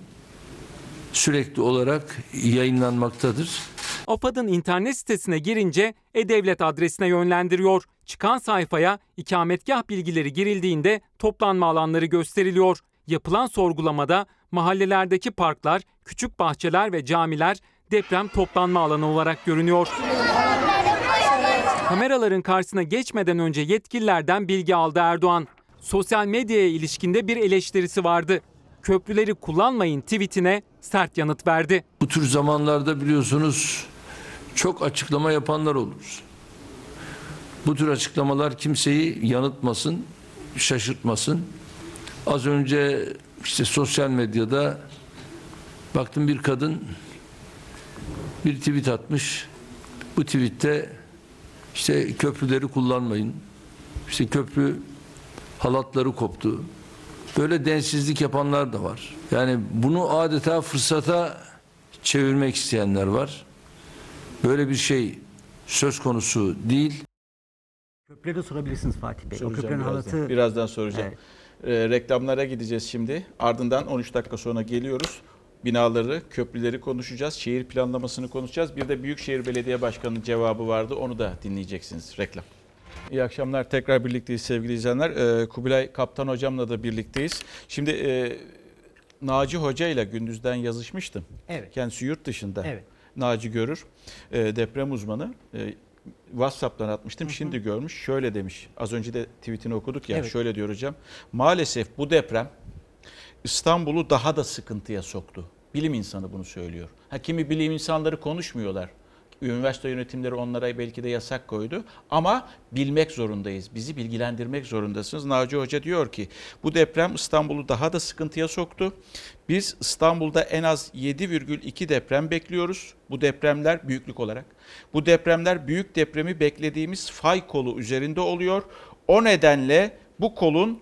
sürekli olarak yayınlanmaktadır. AFAD'ın internet sitesine girince E-Devlet adresine yönlendiriyor. Çıkan sayfaya ikametgah bilgileri girildiğinde toplanma alanları gösteriliyor. Yapılan sorgulamada mahallelerdeki parklar, küçük bahçeler ve camiler deprem toplanma alanı olarak görünüyor. Kameraların karşısına geçmeden önce yetkililerden bilgi aldı Erdoğan. Sosyal medyaya ilişkinde bir eleştirisi vardı. Köprüleri kullanmayın tweetine sert yanıt verdi. Bu tür zamanlarda biliyorsunuz çok açıklama yapanlar olur. Bu tür açıklamalar kimseyi yanıltmasın, şaşırtmasın. Az önce işte sosyal medyada baktım bir kadın bir tweet atmış. Bu tweette işte köprüleri kullanmayın. İşte köprü halatları koptu. Böyle densizlik yapanlar da var. Yani bunu adeta fırsata çevirmek isteyenler var. Böyle bir şey söz konusu değil. Köprüleri sorabilirsiniz Fatih Bey. O Soracağım köprünün birazdan. halatı Birazdan soracağım. Evet. Ee, reklamlara gideceğiz şimdi. Ardından 13 dakika sonra geliyoruz. Binaları, köprüleri konuşacağız. Şehir planlamasını konuşacağız. Bir de Büyükşehir Belediye Başkanı'nın cevabı vardı. Onu da dinleyeceksiniz. Reklam. İyi akşamlar. Tekrar birlikteyiz sevgili izleyenler. Ee, Kubilay Kaptan Hocam'la da birlikteyiz. Şimdi e, Naci Hoca ile gündüzden yazışmıştım. Evet. Kendisi yurt dışında. Evet. Naci Görür, e, deprem uzmanı. E, WhatsApp'tan atmıştım. Şimdi görmüş. Şöyle demiş. Az önce de tweetini okuduk ya. Evet. Şöyle diyor hocam. Maalesef bu deprem İstanbul'u daha da sıkıntıya soktu. Bilim insanı bunu söylüyor. Ha, kimi bilim insanları konuşmuyorlar. Üniversite yönetimleri onlara belki de yasak koydu. Ama bilmek zorundayız. Bizi bilgilendirmek zorundasınız. Naci Hoca diyor ki bu deprem İstanbul'u daha da sıkıntıya soktu. Biz İstanbul'da en az 7,2 deprem bekliyoruz. Bu depremler büyüklük olarak. Bu depremler büyük depremi beklediğimiz fay kolu üzerinde oluyor. O nedenle bu kolun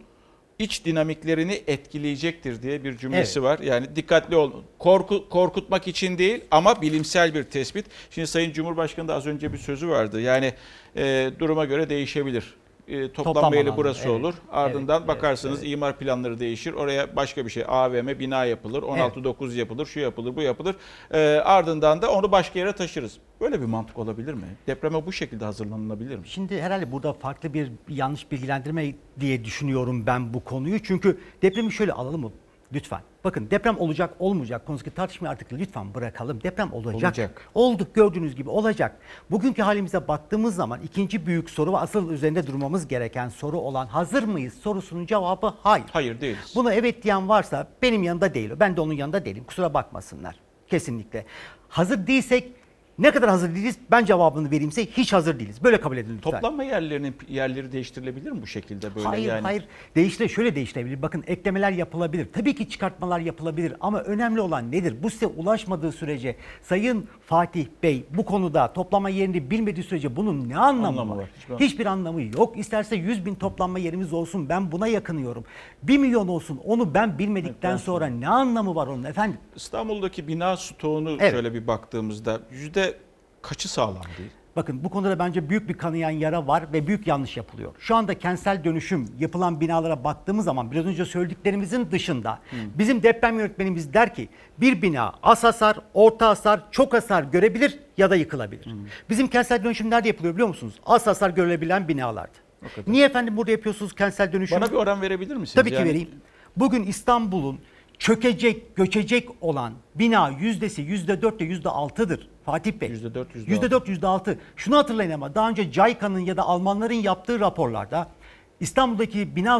iç dinamiklerini etkileyecektir diye bir cümlesi var. Yani dikkatli olun. Korku, korkutmak için değil ama bilimsel bir tespit. Şimdi Sayın Cumhurbaşkanı da az önce bir sözü vardı. Yani e, duruma göre değişebilir. E, Toplam yeri burası evet. olur. Ardından Evet, bakarsınız imar planları değişir. Oraya başka bir şey AVM bina yapılır. 16-9 yapılır. Şu yapılır, bu yapılır. E, ardından da onu başka yere taşırız. Böyle bir mantık olabilir mi? Depreme bu şekilde hazırlanılabilir mi? Şimdi herhalde burada farklı bir yanlış bilgilendirme diye düşünüyorum ben bu konuyu. Çünkü depremi şöyle alalım mı? Lütfen. Bakın deprem olacak olmayacak konusundaki tartışmayı artık lütfen bırakalım. Deprem olacak. Olacak. Oldu gördüğünüz gibi olacak. Bugünkü halimize baktığımız zaman ikinci büyük soru ve asıl üzerinde durmamız gereken soru olan hazır mıyız sorusunun cevabı hayır. Hayır değiliz. Buna evet diyen varsa benim yanında değil. Ben de onun yanında değilim. Kusura bakmasınlar. Kesinlikle. Hazır değilsek ne kadar hazır değiliz ben cevabını vereyimse hiç hazır değiliz. Böyle kabul edin lütfen. Toplanma yerlerinin yerleri değiştirilebilir mi bu şekilde böyle hayır yani? hayır. Değiştire şöyle değiştirebilir. Bakın eklemeler yapılabilir. Tabii ki çıkartmalar yapılabilir ama önemli olan nedir? Bu size ulaşmadığı sürece Sayın Fatih Bey bu konuda toplama yerini bilmediği sürece bunun ne anlamı, Anlamı var? var. Hiçbir- Hiçbir anlamı yok. İsterse 100 bin toplanma yerimiz olsun ben buna yakınıyorum. 1 milyon olsun onu ben bilmedikten sonra ne anlamı var onun efendim? İstanbul'daki bina stoğunu Evet. şöyle bir baktığımızda yüzde kaçı sağlam değil? Bakın bu konuda bence büyük bir kanayan yara var ve büyük yanlış yapılıyor. Şu anda kentsel dönüşüm yapılan binalara baktığımız zaman biraz önce söylediklerimizin dışında bizim deprem yönetmenimiz der ki bir bina az hasar, orta hasar, çok hasar görebilir ya da yıkılabilir. Bizim kentsel dönüşüm nerede yapılıyor biliyor musunuz? Az hasar görülebilen binalarda. Niye efendim burada yapıyorsunuz kentsel dönüşüm? Bana bir oran verebilir misiniz? Tabii ki Yani vereyim. Bugün İstanbul'un çökecek, göçecek olan bina yüzdesi yüzde dört ile yüzde altıdır Fatih Bey. Yüzde dört, yüzde Yüzde altı. dört, yüzde altı. Şunu hatırlayın ama daha önce JICA'nın ya da Almanların yaptığı raporlarda İstanbul'daki bina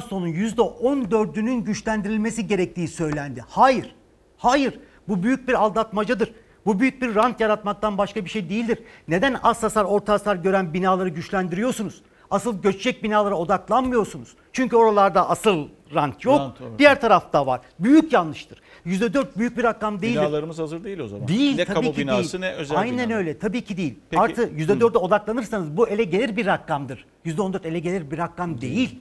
on dördünün güçlendirilmesi gerektiği söylendi. Hayır, hayır. Bu büyük bir aldatmacadır. Bu büyük bir rant yaratmaktan başka bir şey değildir. Neden az hasar, orta hasar gören binaları güçlendiriyorsunuz? Asıl göçecek binalara odaklanmıyorsunuz. Çünkü oralarda asıl rant yok. Rant, evet. Diğer tarafta var. Büyük yanlıştır. Yüzde dört büyük bir rakam değildir. Binalarımız hazır değil o zaman. Değil ne tabii kamu ki binası değil. ne özel Aynen bina. öyle tabii ki değil. Peki, Artı %4'e odaklanırsanız bu ele gelir bir rakamdır. %14 ele gelir bir rakam değil.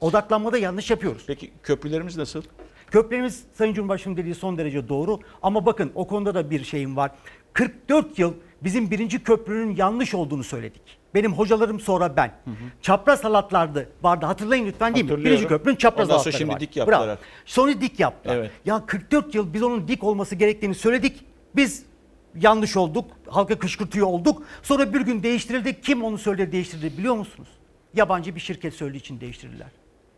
Odaklanmada yanlış yapıyoruz. Peki köprülerimiz nasıl? Köprülerimiz Sayın Cumhurbaşkanım dediği son derece doğru ama bakın o konuda da bir şeyim var. 44 yıl bizim birinci köprünün yanlış olduğunu söyledik. Benim hocalarım sonra ben. Çapraz halatlardı vardı hatırlayın lütfen değil mi? Birinci köprünün çapraz Ondan sonra halatları şimdi var. dik yaptılar. Bravo. Sonra dik yaptılar. Evet. Ya 44 yıl biz onun dik olması gerektiğini söyledik. Biz yanlış olduk. Halka kışkırtıyor olduk. Sonra bir gün değiştirildi. Kim onu söyledi değiştirdi biliyor musunuz? Yabancı bir şirket söylediği için değiştirdiler.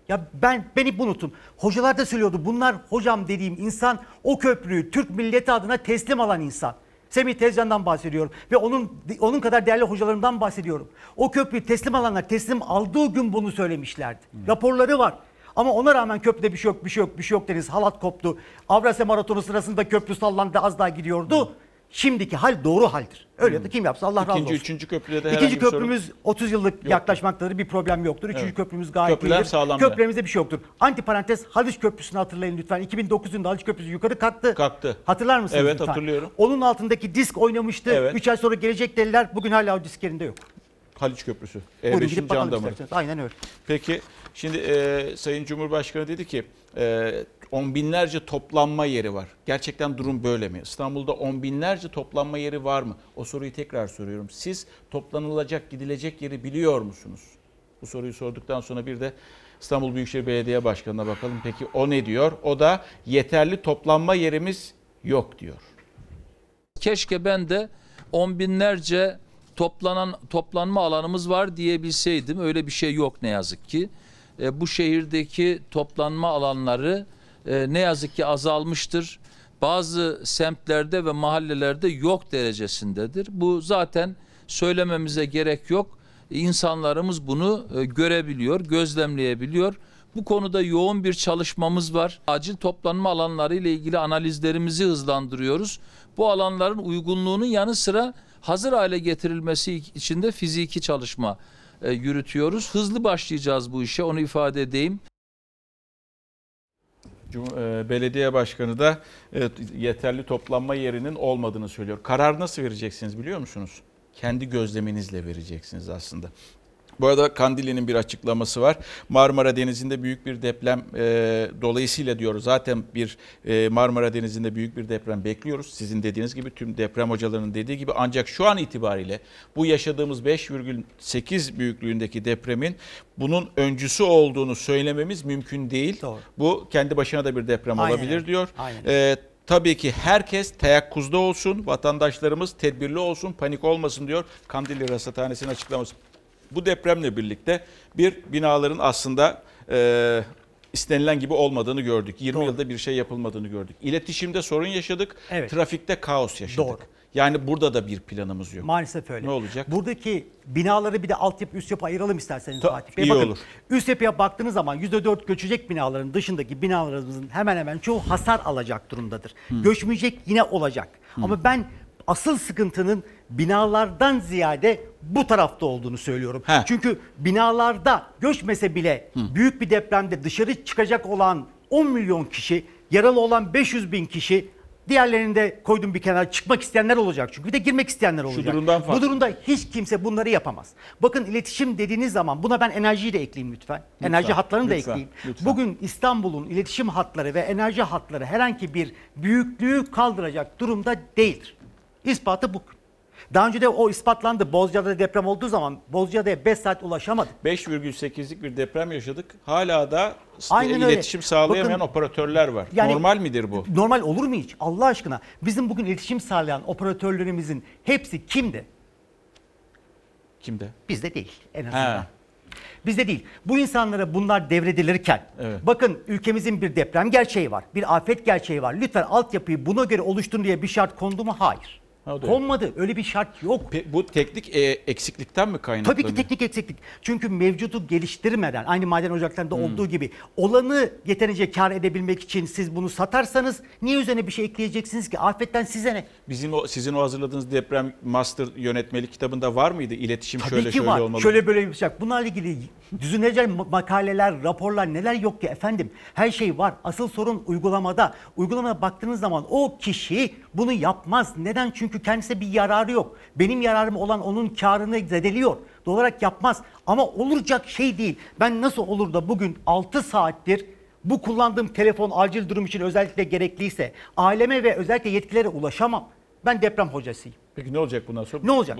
Ya ben beni unutun. Hocalar da söylüyordu. Bunlar hocam dediğim insan o köprüyü Türk milleti adına teslim alan insan. Semih Tezcan'dan bahsediyorum ve onun onun kadar değerli hocalarımdan bahsediyorum. O köprüyü teslim alanlar teslim aldığı gün bunu söylemişlerdi. Raporları var. Ama ona rağmen köprüde bir şey yok, bir şey yok, bir şey yok deniz. Halat koptu. Avrasya Maratonu sırasında köprü sallandı, az daha gidiyordu. Şimdiki hal doğru haldir. Öyle ya da kim yapsa Allah razı İkinci, olsun. üçüncü köprüde de İkinci bir sorun köprümüz 30 yıllık yaklaşmaktadır. Bir problem yoktur. Üçüncü Evet. köprümüz gayet Köprüler iyidir. sağlam Köprülerimizde bir şey yoktur. Antiparantez Haliç Köprüsü'nü hatırlayın lütfen. 2009 yılında Haliç Köprüsü yukarı kalktı. Kalktı. Hatırlar mısınız Evet, lütfen? hatırlıyorum. Onun altındaki disk oynamıştı. Evet. 3 ay sonra gelecek dediler. Bugün hala o disk yerinde yok. Haliç Köprüsü. Buyurun E5'in gidip can bakalım damarı. isterseniz. Aynen öyle. Peki şimdi e, Sayın Cumhurbaşkanı dedi ki e, on binlerce toplanma yeri var. Gerçekten durum böyle mi? İstanbul'da on binlerce toplanma yeri var mı? O soruyu tekrar soruyorum. Siz toplanılacak gidilecek yeri biliyor musunuz? Bu soruyu sorduktan sonra bir de İstanbul Büyükşehir Belediye Başkanı'na bakalım. Peki o ne diyor? O da yeterli toplanma yerimiz yok diyor. Keşke ben de on binlerce toplanan toplanma alanımız var diyebilseydim. Öyle bir şey yok ne yazık ki. E, bu şehirdeki toplanma alanları e, ne yazık ki azalmıştır. Bazı semtlerde ve mahallelerde yok derecesindedir. Bu zaten söylememize gerek yok. İnsanlarımız bunu e, görebiliyor, gözlemleyebiliyor. Bu konuda yoğun bir çalışmamız var. Acil toplanma alanları ile ilgili analizlerimizi hızlandırıyoruz. Bu alanların uygunluğunun yanı sıra hazır hale getirilmesi için de fiziki çalışma e, yürütüyoruz. Hızlı başlayacağız bu işe onu ifade edeyim. E, Belediye başkanı da e, yeterli toplanma yerinin olmadığını söylüyor. Karar nasıl vereceksiniz biliyor musunuz? Kendi gözleminizle vereceksiniz aslında. Bu arada Kandili'nin bir açıklaması var. Marmara Denizi'nde büyük bir deprem e, dolayısıyla diyor zaten bir e, Marmara Denizi'nde büyük bir deprem bekliyoruz. Sizin dediğiniz gibi tüm deprem hocalarının dediği gibi ancak şu an itibariyle bu yaşadığımız 5,8 büyüklüğündeki depremin bunun öncüsü olduğunu söylememiz mümkün değil. Bu kendi başına da bir deprem Aynen olabilir diyor. Aynen. Ee, tabii ki herkes teyakkuzda olsun, vatandaşlarımız tedbirli olsun, panik olmasın diyor. Kandilli Rasathanesi'nin açıklaması. Bu depremle birlikte bir binaların aslında e, istenilen gibi olmadığını gördük. 20 yılda bir şey yapılmadığını gördük. İletişimde sorun yaşadık, Evet. trafikte kaos yaşadık. Doğru. Yani burada da bir planımız yok. Maalesef öyle. Ne olacak? Buradaki binaları bir de altyapı üst yapı ayıralım isterseniz Ta- Fatih Bey. iyi Bakın, olur. Üst yapıya baktığınız zaman %4 göçecek binaların dışındaki binalarımızın hemen hemen çoğu hasar alacak durumdadır. Hmm. Göçmeyecek yine olacak. Ama ben asıl sıkıntının binalardan ziyade bu tarafta olduğunu söylüyorum. Çünkü binalarda göçmese bile büyük bir depremde dışarı çıkacak olan 10 milyon kişi, yaralı olan 500 bin kişi Diğerlerini de koydum bir kenara çıkmak isteyenler olacak çünkü bir de girmek isteyenler olacak. durumdan farklı. Bu durumda hiç kimse bunları yapamaz. Bakın iletişim dediğiniz zaman buna ben enerjiyi de ekleyeyim lütfen. Lütfen, Enerji hatlarını da lütfen, ekleyeyim. lütfen. Bugün İstanbul'un iletişim hatları ve enerji hatları herhangi bir büyüklüğü kaldıracak durumda değildir. İspatı bu. Daha önce de o ispatlandı. Bozcaada'da deprem olduğu zaman Bozcaada'ya 5 saat ulaşamadık. 5,8'lik bir deprem yaşadık. Hala da Aynen öyle. iletişim sağlayamayan Bakın, operatörler var. yani- Normal midir bu? Normal olur mu hiç? Allah aşkına. Bizim bugün iletişim sağlayan operatörlerimizin hepsi kimdi? Kimde? Bizde değil en azından. He. Bizde değil. Bu insanlara bunlar devredilirken Evet. bakın ülkemizin bir deprem gerçeği var. Bir afet gerçeği var. Lütfen altyapıyı buna göre oluşturun diye bir şart kondu mu? Hayır. Ha, o da Konmadı. Öyle bir şart yok. bu teknik e, eksiklikten mi kaynaklanıyor? Tabii ki teknik eksiklik. Çünkü mevcudu geliştirmeden aynı maden ocaklarında olduğu gibi olanı yeterince kar edebilmek için siz bunu satarsanız niye üzerine bir şey ekleyeceksiniz ki? Afetten size ne? Bizim o sizin o hazırladığınız deprem master yönetmelik kitabında var mıydı? İletişim Tabii şöyle ki şöyle var. olmalı. Şöyle böyle yapacak. Bunlarla ilgili düzinlerce makaleler, raporlar neler yok ki efendim. Her şey var. Asıl sorun uygulamada. Uygulamaya baktığınız zaman o kişi bunu yapmaz. Neden? Çünkü kendisine bir yararı yok. Benim yararım olan onun karını zedeliyor. Doğal olarak yapmaz. Ama olacak şey değil. Ben nasıl olur da bugün 6 saattir bu kullandığım telefon acil durum için özellikle gerekliyse aileme ve özellikle yetkililere ulaşamam. Ben deprem hocasıyım. Peki ne olacak bundan sonra? Ne olacak?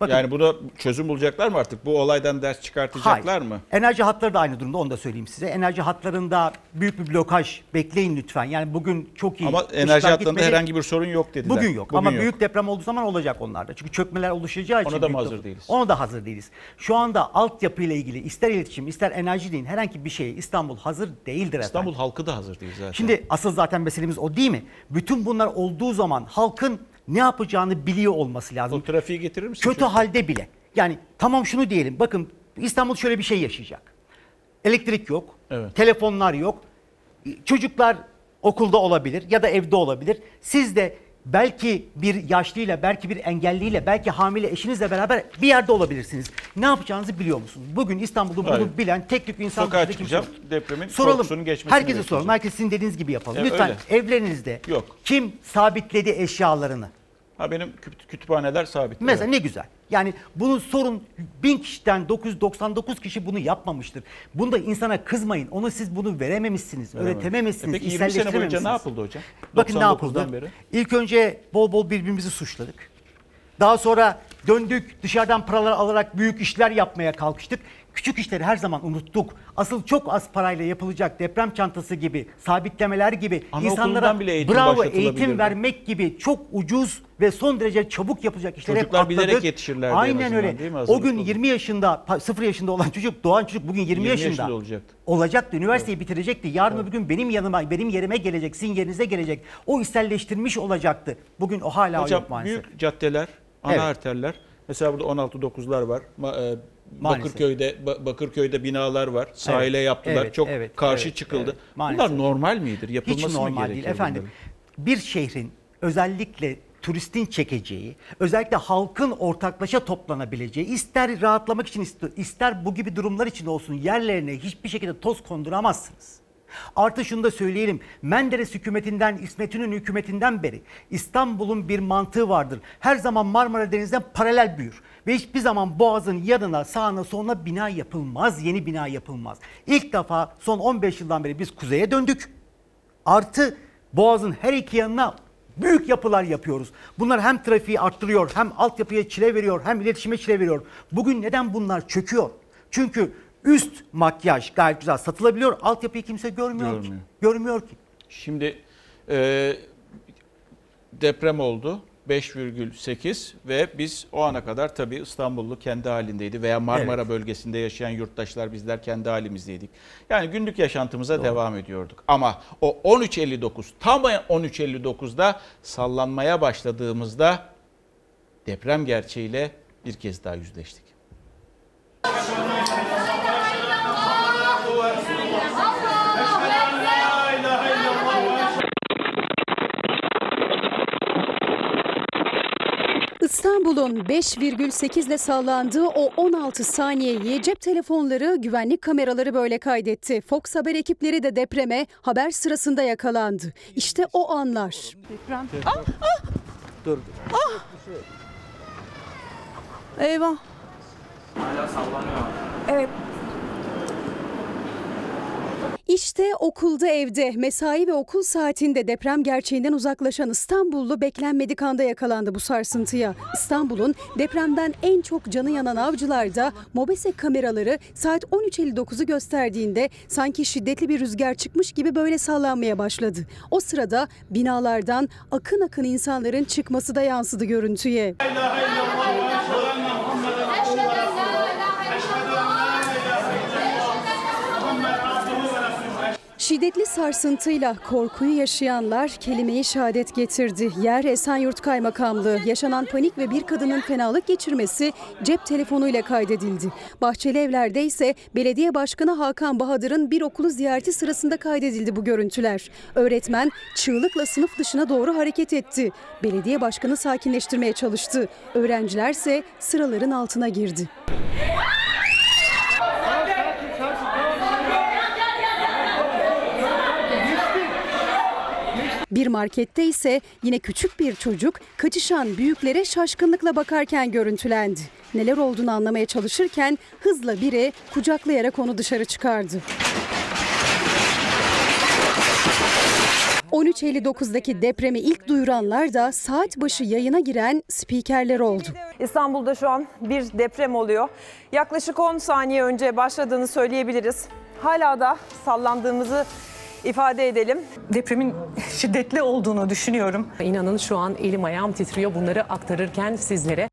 Bakın- yani buna çözüm bulacaklar mı artık? Bu olaydan ders çıkartacaklar Hayır. mı? Enerji hatları da aynı durumda onu da söyleyeyim size. Enerji hatlarında büyük bir blokaj bekleyin lütfen. Yani bugün çok iyi. Ama enerji hatlarında gitmedi. herhangi bir sorun yok dediler. Bugün yok Bugün ama yok. büyük deprem olduğu zaman olacak onlarda. Çünkü çökmeler oluşacağı için. Ona da mı hazır değiliz? Ona da hazır değiliz. Şu anda altyapıyla ilgili ister iletişim ister enerji deyin herhangi bir şeye İstanbul hazır değildir İstanbul efendim. halkı da hazır değil zaten. Şimdi asıl zaten meselemiz o değil mi? Bütün bunlar olduğu zaman halkın ne yapacağını biliyor olması lazım. o trafiği getirir misin? Kötü çocuk? halde bile. Yani tamam şunu diyelim. Bakın İstanbul şöyle bir şey yaşayacak. Elektrik yok. Evet. Telefonlar yok. Çocuklar okulda olabilir ya da evde olabilir. Siz de belki bir yaşlıyla, belki bir engelliyle, belki hamile eşinizle beraber bir yerde olabilirsiniz. Ne yapacağınızı biliyor musunuz? Bugün İstanbul'da bunu Hayır. bilen tek tük insan Sokağa kimse çıkacağım, yok. depremin soralım. geçmesini Herkese soralım. Herkes sizin dediğiniz gibi yapalım. E, Lütfen öyle. evlerinizde Yok. kim sabitledi eşyalarını? Ha benim küt- kütüphaneler sabit. Mesela Evet. ne güzel. Yani bunu sorun bin kişiden 999 kişi bunu yapmamıştır. Bunda insana kızmayın. Onu siz bunu verememişsiniz, Veremem. öğretememişsiniz, E peki 20 sene boyunca ne yapıldı hocam? Bakın ne 99'dan yapıldı. beri. İlk önce bol bol birbirimizi suçladık. Daha sonra döndük dışarıdan paralar alarak büyük işler yapmaya kalkıştık. Küçük işleri her zaman unuttuk. Asıl çok az parayla yapılacak deprem çantası gibi, sabitlemeler gibi, insanlara bile eğitim bravo eğitim vermek gibi çok ucuz ve son derece çabuk yapılacak işleri hep Çocuklar bilerek atladık. yetişirlerdi en Aynen azından, öyle. değil mi? O gün olun. 20 yaşında, pa- 0 yaşında olan çocuk, doğan çocuk bugün 20, 20 yaşında. yaşında olacaktı. Olacaktı. Üniversiteyi bitirecekti. Yarın öbür gün benim yanıma, benim yerime gelecek, sizin yerinize gelecek. O içselleştirmiş olacaktı. Bugün o hala Hocam yok maalesef. büyük caddeler, ana Evet. arterler. Mesela burada 16-9'lar var. E, Maalesef. Bakırköy'de Ba- Bakırköy'de binalar var. Sahile Evet, yaptılar. evet, Çok evet, karşı evet, çıkıldı. evet. Maalesef. Bunlar normal midir? Yapılması Hiç mı normal değil efendim. bunların? Bir şehrin özellikle turistin çekeceği, özellikle halkın ortaklaşa toplanabileceği, ister rahatlamak için ist- ister bu gibi durumlar için olsun yerlerine hiçbir şekilde toz konduramazsınız. Artı şunu da söyleyelim. Menderes hükümetinden, İsmet İnönü hükümetinden beri İstanbul'un bir mantığı vardır. Her zaman Marmara Denizi'nden paralel büyür. Ve hiçbir zaman Boğaz'ın yanına, sağına, soluna bina yapılmaz, yeni bina yapılmaz. İlk defa son 15 yıldan beri biz kuzeye döndük. Artı Boğaz'ın her iki yanına büyük yapılar yapıyoruz. Bunlar hem trafiği arttırıyor, hem altyapıya çile veriyor, hem iletişime çile veriyor. Bugün neden bunlar çöküyor? Çünkü üst makyaj gayet güzel satılabiliyor, altyapıyı kimse görmüyor, Görmüyor. ki. Görmüyor ki. Şimdi e, deprem oldu. 5,8 ve biz o ana kadar tabii İstanbullu kendi halindeydi veya Marmara Evet. bölgesinde yaşayan yurttaşlar bizler kendi halimizdeydik. Yani günlük yaşantımıza devam ediyorduk. Ama o 13.59 tam 13.59'da sallanmaya başladığımızda deprem gerçeğiyle bir kez daha yüzleştik. İstanbul'un 5,8 ile sallandığı o 16 saniyeyi cep telefonları, güvenlik kameraları böyle kaydetti. Fox Haber ekipleri de depreme haber sırasında yakalandı. İşte o anlar. Deprem. Dur. Eyvah. Evet. İşte okulda evde, mesai ve okul saatinde deprem gerçeğinden uzaklaşan İstanbullu beklenmedik anda yakalandı bu sarsıntıya. İstanbul'un depremden en çok canı yanan avcılarda Mobese kameraları saat 13.59'u gösterdiğinde sanki şiddetli bir rüzgar çıkmış gibi böyle sallanmaya başladı. O sırada binalardan akın akın insanların çıkması da yansıdı görüntüye. Şiddetli sarsıntıyla korkuyu yaşayanlar kelimeyi şehadet getirdi. Yer Esenyurt Kaymakamlığı. Yaşanan panik ve bir kadının fenalık geçirmesi cep telefonuyla kaydedildi. Bahçeli Evler'de ise belediye başkanı Hakan Bahadır'ın bir okulu ziyareti sırasında kaydedildi bu görüntüler. Öğretmen çığlıkla sınıf dışına doğru hareket etti. Belediye başkanı sakinleştirmeye çalıştı. Öğrencilerse sıraların altına girdi. Bir markette ise yine küçük bir çocuk kaçışan büyüklere şaşkınlıkla bakarken görüntülendi. Neler olduğunu anlamaya çalışırken hızla biri kucaklayarak onu dışarı çıkardı. 13.59'daki depremi ilk duyuranlar da saat başı yayına giren spikerler oldu. İstanbul'da şu an bir deprem oluyor. Yaklaşık 10 saniye önce başladığını söyleyebiliriz. Hala da sallandığımızı ifade edelim. Depremin şiddetli olduğunu düşünüyorum. İnanın şu an elim ayağım titriyor bunları aktarırken sizlere.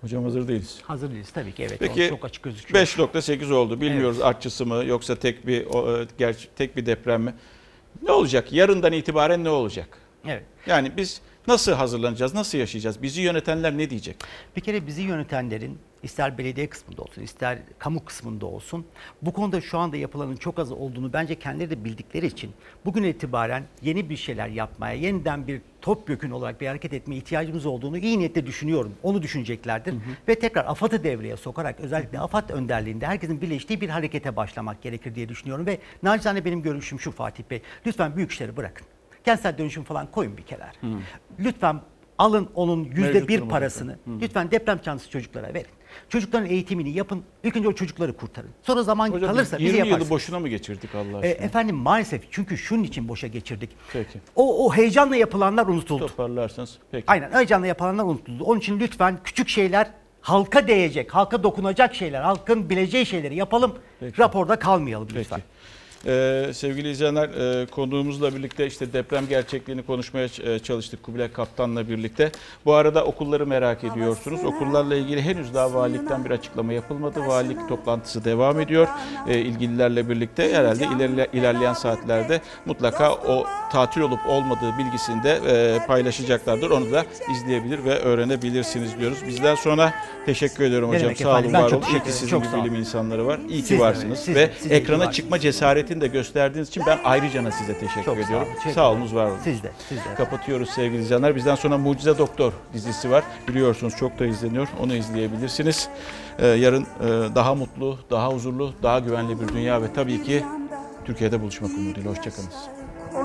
Hocam hazır değiliz. Hazır değiliz tabii ki evet. Peki çok açık gözüküyor. 5.8 oldu. Bilmiyoruz artçısı mı yoksa tek bir e, gerçi tek bir deprem mi? Ne olacak? Yarından itibaren ne olacak? Evet. Yani biz nasıl hazırlanacağız? Nasıl yaşayacağız? Bizi yönetenler ne diyecek? Bir kere bizi yönetenlerin ister belediye kısmında olsun, ister kamu kısmında olsun bu konuda şu anda yapılanın çok az olduğunu bence kendileri de bildikleri için bugün itibaren yeni bir şeyler yapmaya, yeniden bir topyekün olarak bir hareket etmeye ihtiyacımız olduğunu iyi niyetle düşünüyorum. Onu düşüneceklerdir. Ve tekrar AFAD'ı devreye sokarak özellikle AFAD önderliğinde herkesin birleştiği bir harekete başlamak gerekir diye düşünüyorum. Ve nacizane benim görüşüm şu Fatih Bey. Lütfen büyük işleri bırakın. Kentsel dönüşüm falan koyun bir kenara. Lütfen alın onun yüzde bir parasını. Hı. Lütfen deprem çantası çocuklara verin. Çocukların eğitimini yapın. İlk önce o çocukları kurtarın. Sonra zaman Hocam kalırsa biz bizi 20 yılı yaparsınız. boşuna mı geçirdik Allah E, aşkına? efendim maalesef çünkü şunun için boşa geçirdik. Peki. O, o heyecanla yapılanlar unutuldu. Toparlarsanız peki. Aynen heyecanla yapılanlar unutuldu. Onun için lütfen küçük şeyler halka değecek, halka dokunacak şeyler, halkın bileceği şeyleri yapalım. Raporda kalmayalım lütfen. Ee, sevgili izleyenler e, konuğumuzla birlikte işte deprem gerçekliğini konuşmaya e, çalıştık Kubilay Kaptan'la birlikte. Bu arada okulları merak ediyorsunuz. Okullarla ilgili henüz daha valilikten bir açıklama yapılmadı. Valilik toplantısı devam ediyor. E, ilgililerle birlikte herhalde ilerle, ilerleyen saatlerde mutlaka o tatil olup olmadığı bilgisini de e, paylaşacaklardır. Onu da izleyebilir ve öğrenebilirsiniz diyoruz. Bizden sonra teşekkür ediyorum hocam. Sağ olun, var çok olun. İyi ki sizin Çok gibi bilim insanları var. İyi Siz ki varsınız. öyle, siz ve siz ekrana çıkma cesaretini de gösterdiğiniz için ben ayrıca size teşekkür Çok sağ ediyorum. olun, teşekkür Sağ olunuz, var olun. Siz de, siz de. Kapatıyoruz sevgili izleyenler. Bizden sonra Mucize Doktor dizisi var. Biliyorsunuz çok da izleniyor. Onu izleyebilirsiniz. Ee, yarın e, daha mutlu, daha huzurlu, daha güvenli bir dünya ve tabii ki Türkiye'de buluşmak umuduyla. Hoşçakalın.